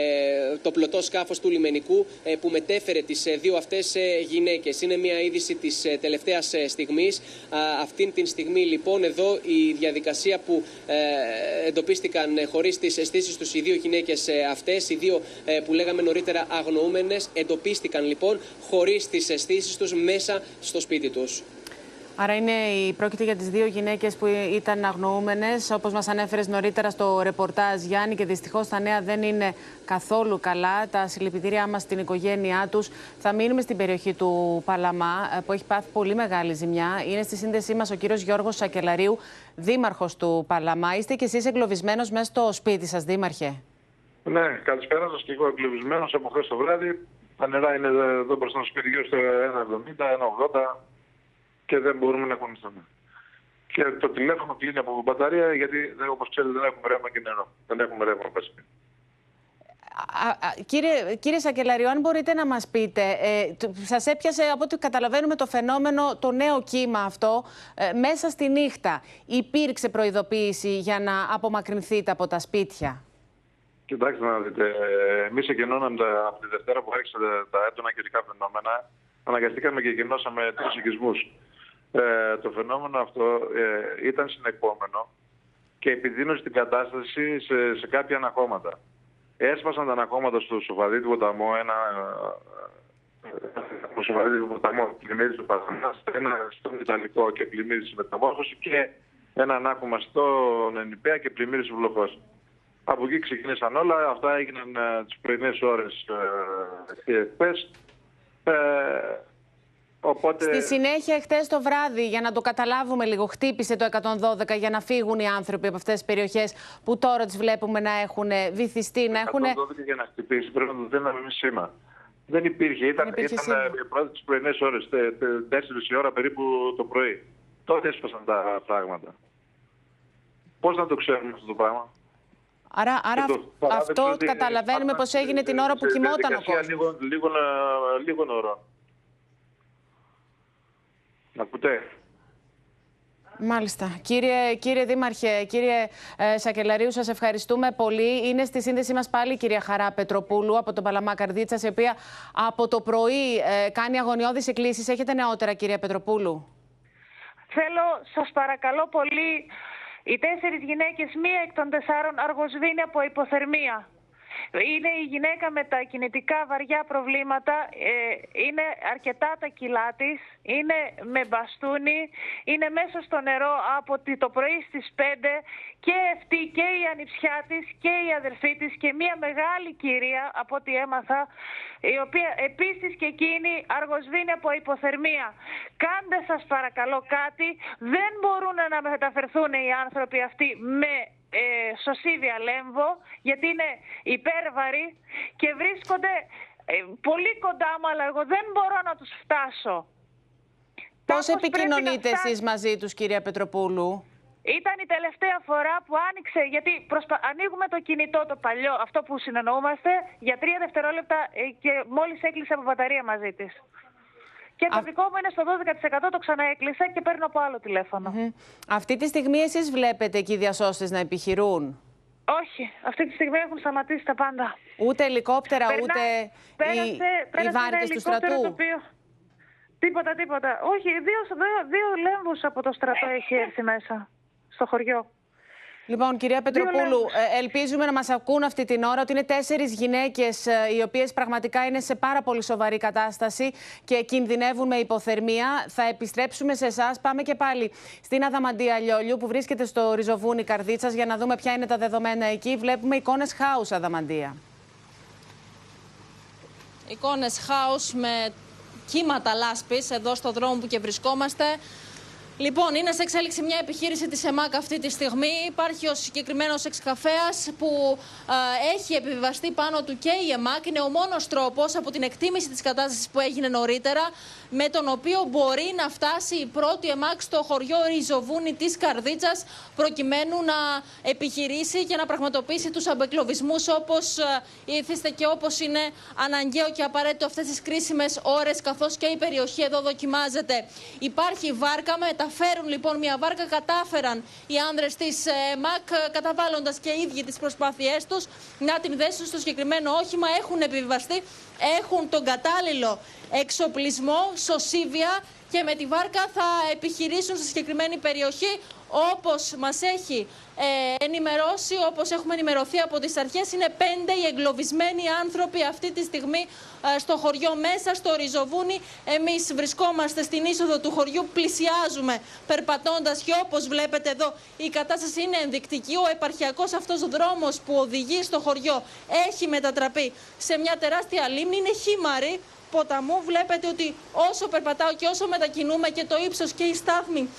το πλωτό σκάφος του λιμενικού ε, που μετέφερε τις ε, δύο αυτές ε, γυναίκες. Είναι μια είδηση της ε, τελευταίας ε, στιγμής. Α, Αυτήν την στιγμή λοιπόν εδώ η διαδικασία που ε, εντοπίστηκαν ε, χωρίς τις αισθήσεις τους οι δύο γυναίκες ε, αυτές, οι δύο ε, που λέγαμε νωρίτερα αγνοούμενες, εντοπίστηκαν λοιπόν χωρίς τις αισθήσεις τους μέσα στο σπίτι τους. Άρα είναι, πρόκειται για τις δύο γυναίκες που ήταν αγνοούμενες, όπως μας ανέφερες νωρίτερα στο ρεπορτάζ Γιάννη και δυστυχώς τα νέα δεν είναι καθόλου καλά. Τα συλληπιτήριά μας στην οικογένειά τους. Θα μείνουμε στην περιοχή του Παλαμά ε, που έχει πάθει πολύ μεγάλη ζημιά. Είναι στη σύνδεσή μας ο κύριος Γιώργος Σακελαρίου, δήμαρχος του Παλαμά. Είστε κι εσείς εγκλωβισμένος μέσα στο σπίτι σας, δήμαρχε; Ναι, καλησπέρα σας και εγώ εγκλωβισμένος από χθες το βράδυ. Τα νερά είναι εδώ μπροστά στο σπίτι γύρω στο 1,70, 1,80 και δεν μπορούμε να κουνηθούμε. Και το τηλέφωνο κλείνει από μπαταρία γιατί όπως ξέρετε δεν έχουμε ρεύμα και νερό. Δεν έχουμε ρεύμα πέσει. Κύριε, κύριε Σακελαριό, αν μπορείτε να μας πείτε, ε, σας έπιασε από ό,τι καταλαβαίνουμε το φαινόμενο, το νέο κύμα αυτό, ε, μέσα στη νύχτα. Υπήρξε προειδοποίηση για να απομακρυνθείτε από τα σπίτια; Κοιτάξτε να δείτε, εμείς εκενώναμε από τη Δευτέρα που άρχισε τα έντονα καιρικά φαινόμενα, αναγκαστήκαμε και εκενώσαμε τρεις οικισμούς. Ε, το φαινόμενο αυτό ε, ήταν συνεκόμενο και επιδίνωσε την κατάσταση σε, σε κάποια αναχώματα. Έσπασαν τα αναχώματα στο Σοφαδίτη ποταμό, ένα στο Σοφαδίτη ποταμό πλημμύρισε του Παθανάς, ένα στον Ιταλικό και πλημμύρισε μεταμόρφωση και ένα ανάχωμα στον Ενιπέα και πλημμύρισε βλοχός. Από εκεί ξεκίνησαν όλα, αυτά έγιναν ε, τις πρωινές ώρες ε, ε, Οπότε... Στη συνέχεια, χτε το βράδυ, για να το καταλάβουμε λίγο, χτύπησε το 112 για να φύγουν οι άνθρωποι από αυτές τις περιοχές που τώρα τις βλέπουμε να έχουν βυθιστεί. Να έχουν... 112 για να χτυπήσει, πρέπει να το δίναμε σήμα. Δεν υπήρχε. Ήταν, υπήρχε ήταν πρώτα τις πρωινές ώρες, 4 η ώρα περίπου το πρωί. Τότε έσπασαν τα πράγματα. Πώς να το ξέρουμε αυτό το πράγμα; Άρα, άρα το, αυτό καταλαβαίνουμε πως έγινε την ώρα που κοιμόταν ο κόσμος. Λίγο, λίγο, λίγο νωρό. Να ακούτε; Μάλιστα. Κύριε, κύριε Δήμαρχε, κύριε ε, Σακελαρίου, σας ευχαριστούμε πολύ. Είναι στη σύνδεση μας πάλι η κυρία Χαρά Πετροπούλου από τον Παλαμά Καρδίτσας, η οποία από το πρωί ε, κάνει αγωνιώδεις εκκλήσεις. Έχετε νεότερα, κυρία Πετροπούλου; Θέλω, σας παρακαλώ πολύ, οι τέσσερις γυναίκες, μία εκ των τεσσάρων αργοσβήνει από υποθερμία. Είναι η γυναίκα με τα κινητικά βαριά προβλήματα, ε, είναι αρκετά τα κιλά της, είναι με μπαστούνι, είναι μέσα στο νερό από το πρωί στις 5 και αυτή και η ανιψιά της και η αδερφή της και μια μεγάλη κυρία από ό,τι έμαθα η οποία επίσης και εκείνη αργοσβήνει από υποθερμία. Κάντε σας παρακαλώ κάτι, δεν μπορούν να μεταφερθούν οι άνθρωποι αυτοί με ε, σωσίδια λέμβο γιατί είναι υπέρβαροι και βρίσκονται ε, πολύ κοντά μου αλλά εγώ δεν μπορώ να τους φτάσω. Πώς επικοινωνείτε εσείς μαζί τους κυρία Πετροπούλου; Ήταν η τελευταία φορά που άνοιξε, γιατί προσπα... ανοίγουμε το κινητό το παλιό, αυτό που συνεννοούμαστε, για τρία δευτερόλεπτα ε, και μόλις έκλεισε από μπαταρία μαζί της. Και το δικό μου είναι στο 12% το ξαναέκλεισα και παίρνω από άλλο τηλέφωνο. Αυτή τη στιγμή εσείς βλέπετε εκεί οι διασώστες να επιχειρούν; Όχι. Αυτή τη στιγμή έχουν σταματήσει τα πάντα. Ούτε ελικόπτερα, ούτε πέρασε, οι, πέρασε οι βάρκες του στρατού. Το οποίο... Τίποτα, τίποτα. Όχι, δύο, δύο, δύο λέμβους από το στρατό έχει έρθει μέσα στο χωριό. Λοιπόν, κυρία Πετροπούλου, ε, ελπίζουμε να μας ακούν αυτή την ώρα ότι είναι τέσσερις γυναίκες ε, οι οποίες πραγματικά είναι σε πάρα πολύ σοβαρή κατάσταση και κινδυνεύουν με υποθερμία. Θα επιστρέψουμε σε εσάς. Πάμε και πάλι στην Αδαμαντία Λιόλιου που βρίσκεται στο Ριζοβούνι Καρδίτσας για να δούμε ποια είναι τα δεδομένα εκεί. Βλέπουμε εικόνες χάους Αδαμαντία. Εικόνες χάους με κύματα λάσπης εδώ στο δρόμο που και βρισκόμαστε. Λοιπόν, είναι σε εξέλιξη μια επιχείρηση της ΕΜΑΚ αυτή τη στιγμή. Υπάρχει ο συγκεκριμένος εξκαφέας που έχει επιβιβαστεί πάνω του και η ΕΜΑΚ. Είναι ο μόνος τρόπος από την εκτίμηση της κατάστασης που έγινε νωρίτερα με τον οποίο μπορεί να φτάσει η πρώτη ΕΜΑΚ στο χωριό Ριζοβούνι της Καρδίτσας προκειμένου να επιχειρήσει και να πραγματοποιήσει τους αμπεκλωβισμούς όπως ήθιστε και όπως είναι αναγκαίο και απαραίτητο αυτές τις κρίσιμες ώρες καθώς και η περιοχή εδώ δοκιμάζεται. Υπάρχει βάρκα με μεταφέρουν λοιπόν μια βάρκα. Κατάφεραν οι άνδρες της ε, ΜΑΚ, καταβάλλοντας και οι ίδιοι τις προσπάθειές τους, να την δέσουν στο συγκεκριμένο όχημα. Έχουν επιβιβαστεί, έχουν τον κατάλληλο εξοπλισμό, σωσίβια και με τη βάρκα θα επιχειρήσουν στη συγκεκριμένη περιοχή όπως μας έχει ε, ενημερώσει, όπως έχουμε ενημερωθεί από τις αρχές, είναι πέντε οι εγκλωβισμένοι άνθρωποι αυτή τη στιγμή ε, στο χωριό μέσα, στο Ριζοβούνι. Εμείς βρισκόμαστε στην είσοδο του χωριού, πλησιάζουμε περπατώντας και όπως βλέπετε εδώ η κατάσταση είναι ενδεικτική. Ο επαρχιακός αυτός δρόμος που οδηγεί στο χωριό έχει μετατραπεί σε μια τεράστια λίμνη, είναι χήμαρη ποταμού. Βλέπετε ότι όσο περπατάω και όσο μετακινούμε και το ύψος και η στάθμη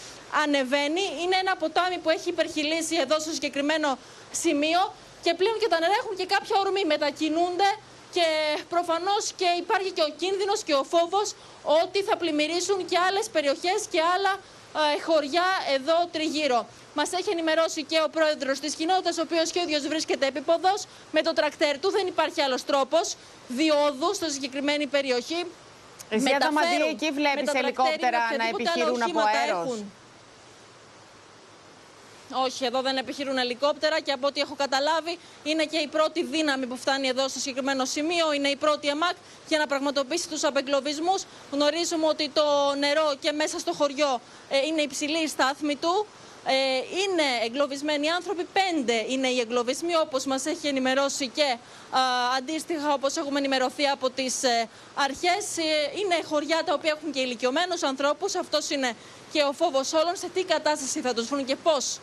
ανεβαίνει. Είναι ένα ποτάμι που έχει υπερχιλήσει εδώ στο συγκεκριμένο σημείο και πλέον και τα νερά έχουν και κάποια ορμή. Μετακινούνται και προφανώς και υπάρχει και ο κίνδυνος και ο φόβος ότι θα πλημμυρίσουν και άλλες περιοχές και άλλα ε, χωριά εδώ τριγύρω. Μας έχει ενημερώσει και ο πρόεδρος της κοινότητας, ο οποίος και ο ίδιος βρίσκεται επίποδος. Με το τρακτέρ του δεν υπάρχει άλλος τρόπος διόδου στο συγκεκριμένη περιοχή. Εσύ Μεταφέρουν, εκεί βλέπεις ελικόπτερα να επιχειρούν από αέρος; Όχι, εδώ δεν επιχειρούν ελικόπτερα και από ό,τι έχω καταλάβει είναι και η πρώτη δύναμη που φτάνει εδώ στο συγκεκριμένο σημείο. Είναι η πρώτη ΕΜΑΚ για να πραγματοποιήσει τους απεγκλωβισμούς. Γνωρίζουμε ότι το νερό και μέσα στο χωριό ε, είναι υψηλή η στάθμη του. Ε, είναι εγκλωβισμένοι άνθρωποι, πέντε είναι οι εγκλωβισμοί όπως μας έχει ενημερώσει και αντίστοιχα όπως έχουμε ενημερωθεί από τις ε, αρχές. Ε, είναι χωριά τα οποία έχουν και ηλικιωμένους ανθρώπους, αυτός είναι και ο φόβος όλων σε τι κατάσταση θα τους βρουν και πώς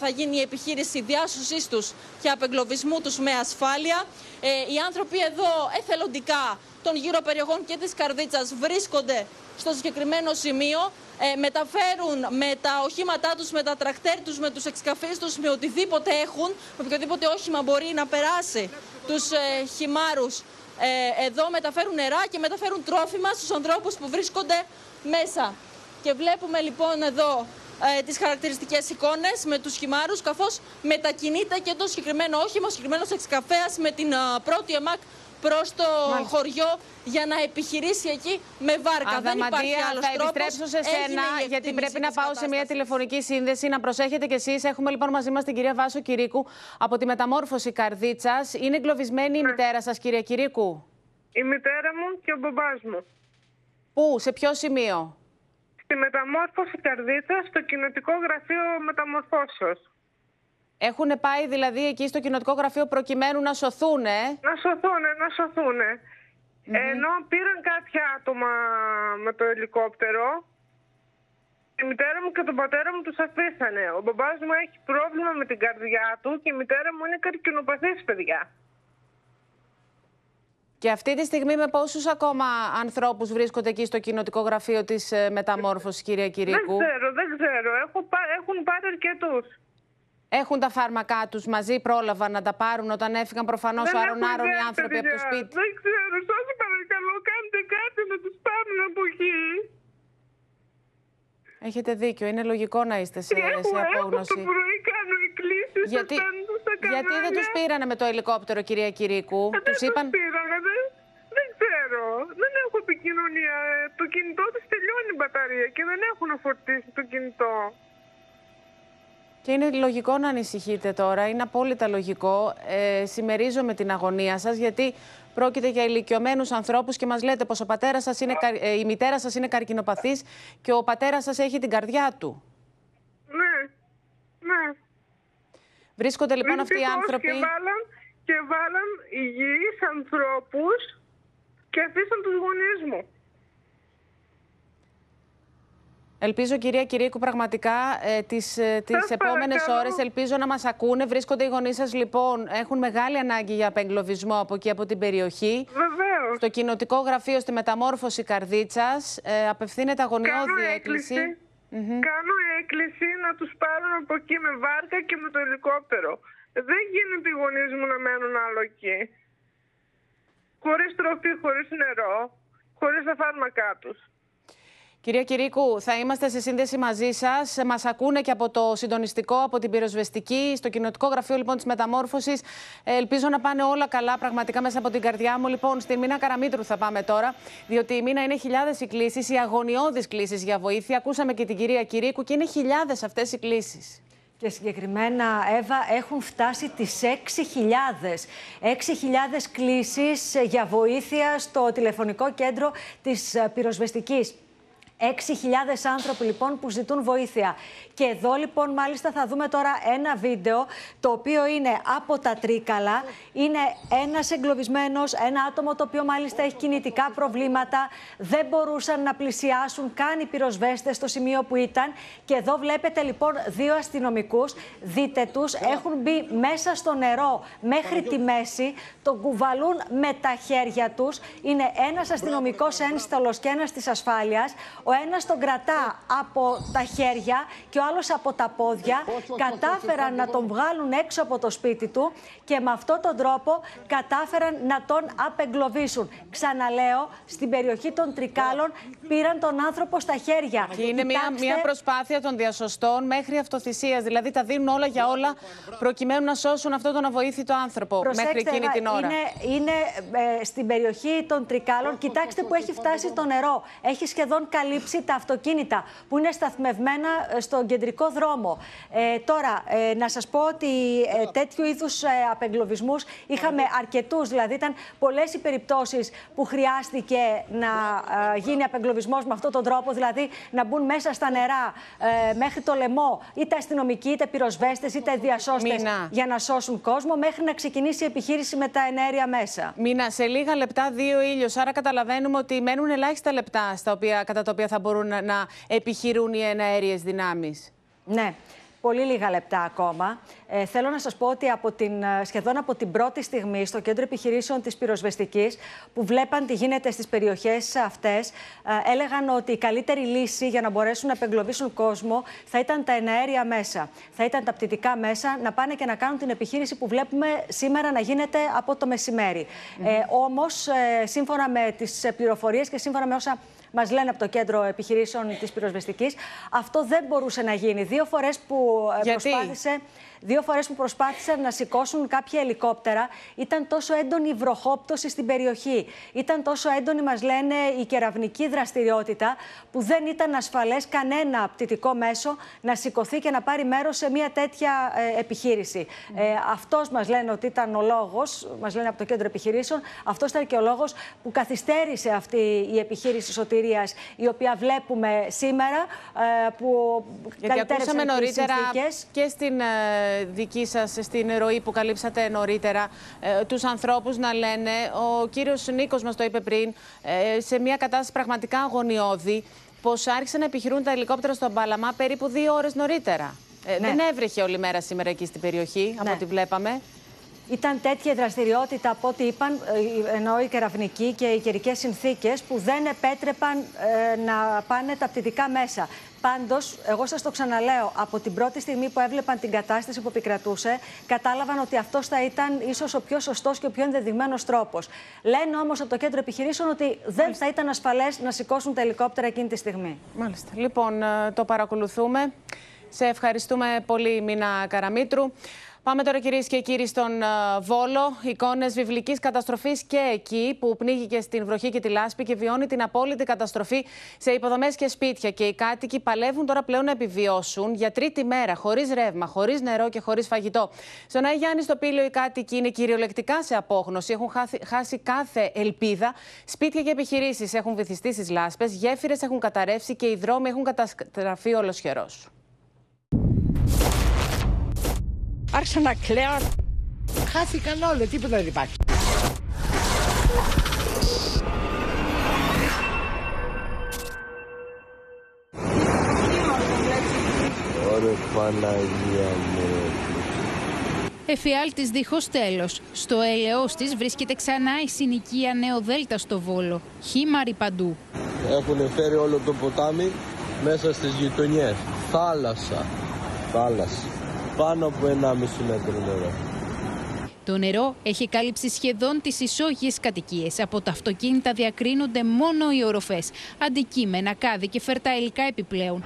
θα γίνει η επιχείρηση διάσωσής τους και απεγκλωβισμού τους με ασφάλεια. Ε, οι άνθρωποι εδώ εθελοντικά των γύρω περιοχών και της Καρδίτσας βρίσκονται στο συγκεκριμένο σημείο, ε, μεταφέρουν με τα οχήματά τους, με τα τρακτέρ τους, με τους εξκαφείς τους, με οτιδήποτε έχουν, με οποιοδήποτε όχημα μπορεί να περάσει τους ε, χυμάρους ε, εδώ, μεταφέρουν νερά και μεταφέρουν τρόφιμα στους ανθρώπους που βρίσκονται μέσα. Και βλέπουμε λοιπόν εδώ ε, τις χαρακτηριστικές εικόνες με τους χυμάρους καθώς μετακινείται και το συγκεκριμένο όχημα, ο συγκεκριμένος εξκαφέας με την πρώτη ΕΜΑΚ προς το χωριό για να επιχειρήσει εκεί με βάρκα. Δεν υπάρχει άλλος Θα επιστρέψω σε σένα, γιατί πρέπει να πάω σε μια τηλεφωνική σύνδεση. Να προσέχετε κι εσείς. Έχουμε λοιπόν μαζί μας την κυρία Βάσο Κυρίκου από τη μεταμόρφωση Καρδίτσας. Είναι εγκλωβισμένη η ναι. μητέρα σας, κυρία Κυρίκου; Η μητέρα μου και ο μπαμπάς μου. Πού, σε ποιο σημείο; Στη μεταμόρφωση Καρδίτσα, στο κοινοτικό γραφείο μεταμορφώσεως. Έχουν πάει δηλαδή εκεί στο κοινοτικό γραφείο προκειμένου να σωθούν. Να σωθούν, να σωθούν. Ενώ πήραν κάποια άτομα με το ελικόπτερο, η μητέρα μου και τον πατέρα μου τους αφήσανε. Ο μπαμπάς μου έχει πρόβλημα με την καρδιά του και η μητέρα μου είναι καρκινοπαθής παιδιά. Και αυτή τη στιγμή με πόσους ακόμα ανθρώπους βρίσκονται εκεί στο κοινοτικό γραφείο της ε, μεταμόρφωσης, κυρία Κυρίκου. Δεν ξέρω, δεν ξέρω. Έχουν πάρει αρκετούς. Έχουν τα φάρμακά τους μαζί, πρόλαβαν να τα πάρουν όταν έφυγαν προφανώς άρον-άρον οι άνθρωποι από το σπίτι. Δεν ξέρω, σας παρακαλώ, κάντε κάτι να τους πάρουν από εκεί. Έχετε δίκιο, είναι λογικό να είστε σε, έχω, σε απόγνωση. Έχω το πρωί κάνω εκκλήσεις, γιατί, γιατί δεν τους πήρανε με το ελικόπτερο, κυρία Κυρίκου; Ε, τους είπαν... πήρανε, δεν, δεν ξέρω. Δεν έχω επικοινωνία. Ε, το κινητό της τελειώνει η μπαταρία και δεν έχουν να φορτίσει το κινητό. Και είναι λογικό να ανησυχείτε τώρα, είναι απόλυτα λογικό. Ε, συμμερίζομαι την αγωνία σας, γιατί πρόκειται για ηλικιωμένους ανθρώπους και μας λέτε πως ο πατέρας σας είναι, ε, η μητέρα σας είναι καρκινοπαθής και ο πατέρας σας έχει την καρδιά του. Ναι, ναι. Βρίσκονται λοιπόν αυτοί οι άνθρωποι... Και βάλαν, και βάλαν υγιείς ανθρώπους και αφήσαν τους γονείς μου. Ελπίζω, κυρία Κυρίκου, πραγματικά ε, τις, ε, τις επόμενες ώρες ελπίζω να μας ακούνε. Βρίσκονται οι γονείς σας, λοιπόν, έχουν μεγάλη ανάγκη για απεγκλωβισμό από εκεί, από την περιοχή. Βεβαίως. Στο κοινοτικό γραφείο, στη μεταμόρφωση Καρδίτσας, ε, απευθύνεται αγωνιώδη έκκληση. Κάνω έκκληση να τους πάρουν από εκεί με βάρκα και με το ελικόπτερο. Δεν γίνεται οι γονείς μου να μένουν άλλο εκεί. Χωρίς τροφή, χωρίς νερό, χωρίς τα φάρμακά τους. Κυρία Κυρίκου, θα είμαστε σε σύνδεση μαζί σας. Μας ακούνε και από το συντονιστικό, από την πυροσβεστική, στο κοινοτικό γραφείο λοιπόν της μεταμόρφωσης. Ελπίζω να πάνε όλα καλά, πραγματικά μέσα από την καρδιά μου. Λοιπόν, στη Μίνα Καραμίτρου θα πάμε τώρα, διότι η Μίνα είναι χιλιάδες οι κλήσεις, οι αγωνιώδεις κλήσεις για βοήθεια. Ακούσαμε και την κυρία Κυρίκου και είναι χιλιάδες αυτές οι κλήσεις. Και συγκεκριμένα, Εύα, έχουν φτάσει τις 6.000. 6.000 κλήσεις για βοήθεια στο τηλεφωνικό κέντρο της πυροσβεστικής. 6.000 άνθρωποι λοιπόν που ζητούν βοήθεια. Και εδώ λοιπόν μάλιστα θα δούμε τώρα ένα βίντεο το οποίο είναι από τα Τρίκαλα. Είναι ένας εγκλωβισμένος, ένα άτομο το οποίο μάλιστα έχει κινητικά προβλήματα. Δεν μπορούσαν να πλησιάσουν καν οι πυροσβέστες στο σημείο που ήταν. Και εδώ βλέπετε λοιπόν δύο αστυνομικούς. Δείτε τους, έχουν μπει μέσα στο νερό μέχρι τη μέση. Τον κουβαλούν με τα χέρια τους. Είναι ένας αστυνομικός ένστολος και ένας της ασφάλειας. Ο ένας τον κρατά από τα χέρια και ο άλλος από τα πόδια. Κατάφεραν να τον βγάλουν έξω από το σπίτι του και με αυτόν τον τρόπο κατάφεραν να τον απεγκλωβίσουν. Ξαναλέω, στην περιοχή των Τρικάλων πήραν τον άνθρωπο στα χέρια. Και είναι μια, μια προσπάθεια των διασωστών μέχρι αυτοθυσίας. Δηλαδή τα δίνουν όλα για όλα προκειμένου να σώσουν αυτόν τον αβοήθητο άνθρωπο μέχρι εκείνη την ώρα. Είναι, είναι ε, στην περιοχή των Τρικάλων. Κοιτάξτε που έχει φτάσει το νερό. Έχει σχεδόν καλύψει τα αυτοκίνητα που είναι σταθμευμένα ε, στον κεντρικό δρόμο. Ε, τώρα, ε, να σας πω ότι ε, τέτοιου είδους ε, απεγκλωβισμούς είχαμε αρκετούς. Δηλαδή ήταν πολλές οι περιπτώσεις που χρειάστηκε να ε, γίνει απεγκλωβισμός με αυτόν τον τρόπο. Δηλαδή να μπουν μέσα στα νερά μέχρι το λαιμό είτε αστυνομικοί, είτε πυροσβέστες, είτε διασώστες για να σώσουν κόσμο μέχρι να ξεκινήσει η επιχείρηση με τα ενέργεια μέσα. Μίνα, σε λίγα λεπτά δύο ήλιος. Άρα καταλαβαίνουμε ότι μένουν ελάχιστα λεπτά στα οποία, κατά τα οποία θα μπορούν να, να επιχειρούν οι εναέριες δυνάμεις. Ναι. Πολύ λίγα λεπτά ακόμα. Ε, θέλω να σας πω ότι από την, ε, σχεδόν από την πρώτη στιγμή στο κέντρο επιχειρήσεων της πυροσβεστικής που βλέπαν τι γίνεται στις περιοχές αυτές ε, έλεγαν ότι η καλύτερη λύση για να μπορέσουν να επεγκλωβίσουν κόσμο θα ήταν τα εναέρια μέσα. Θα ήταν τα πτυτικά μέσα να πάνε και να κάνουν την επιχείρηση που βλέπουμε σήμερα να γίνεται από το μεσημέρι. Mm. Ε, όμως, ε, σύμφωνα με τις πληροφορίες και σύμφωνα με όσα μας λένε από το κέντρο επιχειρήσεων της πυροσβεστικής. Αυτό δεν μπορούσε να γίνει. Δύο φορές που ε, προσπάθησε. Δύο φορές που προσπάθησαν να σηκώσουν κάποια ελικόπτερα, ήταν τόσο έντονη η βροχόπτωση στην περιοχή. Ήταν τόσο έντονη, μας λένε, η κεραυνική δραστηριότητα, που δεν ήταν ασφαλές κανένα πτυτικό μέσο να σηκωθεί και να πάρει μέρος σε μια τέτοια ε, επιχείρηση. Mm. Ε, αυτός μας λένε ότι ήταν ο λόγος, μας λένε από το κέντρο επιχειρήσεων, αυτός ήταν και ο λόγος που καθυστέρησε αυτή η επιχείρηση σωτηρίας, η οποία βλέπουμε σήμερα. Ε, που Γιατί ακούσαμε νωρίτερα και στην ε, δική σας στην ροή που καλύψατε νωρίτερα ε, τους ανθρώπους να λένε, ο κύριος Νίκος μας το είπε πριν, ε, σε μια κατάσταση πραγματικά αγωνιώδη, πως άρχισαν να επιχειρούν τα ελικόπτερα στον Παλαμά περίπου δύο ώρες νωρίτερα. Ε, ναι. Δεν έβρεχε όλη μέρα σήμερα εκεί στην περιοχή, από ναι. ό,τι βλέπαμε. Ήταν τέτοια δραστηριότητα από ό,τι είπαν, ενώ οι κεραυνικοί και οι καιρικές συνθήκες που δεν επέτρεπαν να πάνε τα πτυτικά μέσα. Πάντως, εγώ σας το ξαναλέω, από την πρώτη στιγμή που έβλεπαν την κατάσταση που επικρατούσε, κατάλαβαν ότι αυτός θα ήταν ίσως ο πιο σωστός και ο πιο ενδεδειγμένος τρόπος. Λένε όμως από το κέντρο επιχειρήσεων ότι δεν θα ήταν ασφαλές να σηκώσουν τα ελικόπτερα εκείνη τη στιγμή. Μάλιστα. Λοιπόν, ε, το παρακολουθούμε. Σε ευχαριστούμε πολύ, Μίνα Καραμίτρου. Πάμε τώρα κυρίες και κύριοι στον uh, Βόλο. Εικόνες βιβλικής καταστροφής και εκεί που πνίγηκε στην βροχή και τη λάσπη και βιώνει την απόλυτη καταστροφή σε υποδομές και σπίτια. Και οι κάτοικοι παλεύουν τώρα πλέον να επιβιώσουν για τρίτη μέρα, χωρίς ρεύμα, χωρίς νερό και χωρίς φαγητό. Στον Άι Γιάννη, στο Πύλιο, οι κάτοικοι είναι κυριολεκτικά σε απόγνωση. Έχουν χάσει, χάσει κάθε ελπίδα. Σπίτια και επιχειρήσεις έχουν βυθιστεί στις λάσπες, γέφυρες έχουν καταρρεύσει και οι δρόμοι έχουν καταστραφεί ολοσχερό. Άρχισαν να κλαίω. Χάθηκαν όλα, τίποτα δεν υπάρχει. Ωραία Παναγία μου. Εφιάλτης δίχως τέλος. Στο έλεος της βρίσκεται ξανά η συνοικία Νέο Δέλτα στο Βόλο. Χήμαρη παντού. Έχουν φέρει όλο το ποτάμι μέσα στις γειτονιές. Θάλασσα. Θάλασσα πάνω από 1,5 μέτρο νερό. Το νερό έχει κάλυψει σχεδόν τις ισόγειες κατοικίες. Από τα αυτοκίνητα διακρίνονται μόνο οι οροφές. Αντικείμενα, κάδι και φερτά υλικά επιπλέον.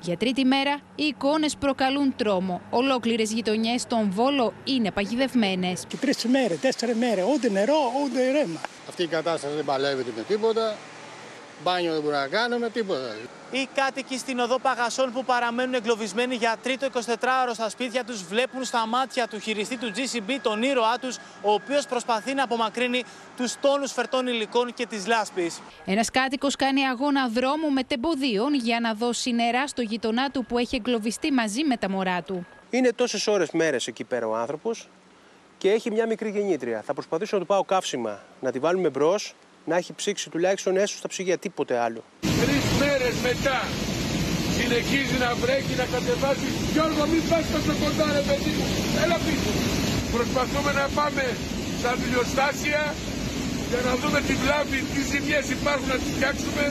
Για τρίτη μέρα, οι εικόνες προκαλούν τρόμο. Ολόκληρες γειτονιές στον Βόλο είναι παγιδευμένες. Και τρεις μέρες, τέσσερις μέρες, ούτε νερό, ούτε ρέμα. Αυτή η κατάσταση δεν παλεύεται με τίποτα. Μπάνιο δεν μπορούμε να κάνουμε, τίποτα. Οι κάτοικοι στην οδό Παγασών που παραμένουν εγκλωβισμένοι για τρίτο 24ωρο στα σπίτια τους βλέπουν στα μάτια του χειριστή του GCB τον ήρωά τους, ο οποίος προσπαθεί να απομακρύνει τους τόνους φερτών υλικών και της λάσπης. Ένας κάτοικος κάνει αγώνα δρόμου με τεμποδίων για να δώσει νερά στο γειτονά του που έχει εγκλωβιστεί μαζί με τα μωρά του. Είναι τόσες ώρες μέρες εκεί πέρα ο άνθρωπος και έχει μια μικρή γεννήτρια. Θα προσπαθήσω να του πάω καύσιμα, να τη βάλουμε μπρος, να έχει ψήξει τουλάχιστον έσω στα ψυγεία, τίποτε άλλο. Τρεις μέρες μετά συνεχίζει να βρέχει, να κατεβάζει. Γιώργο, μην πας τόσο κοντά, ρε παιδί μου. Έλα πίσω. Προσπαθούμε να πάμε στα βιβλιοστάσια για να δούμε τη βλάβη, τι ζημιές υπάρχουν να τις φτιάξουμε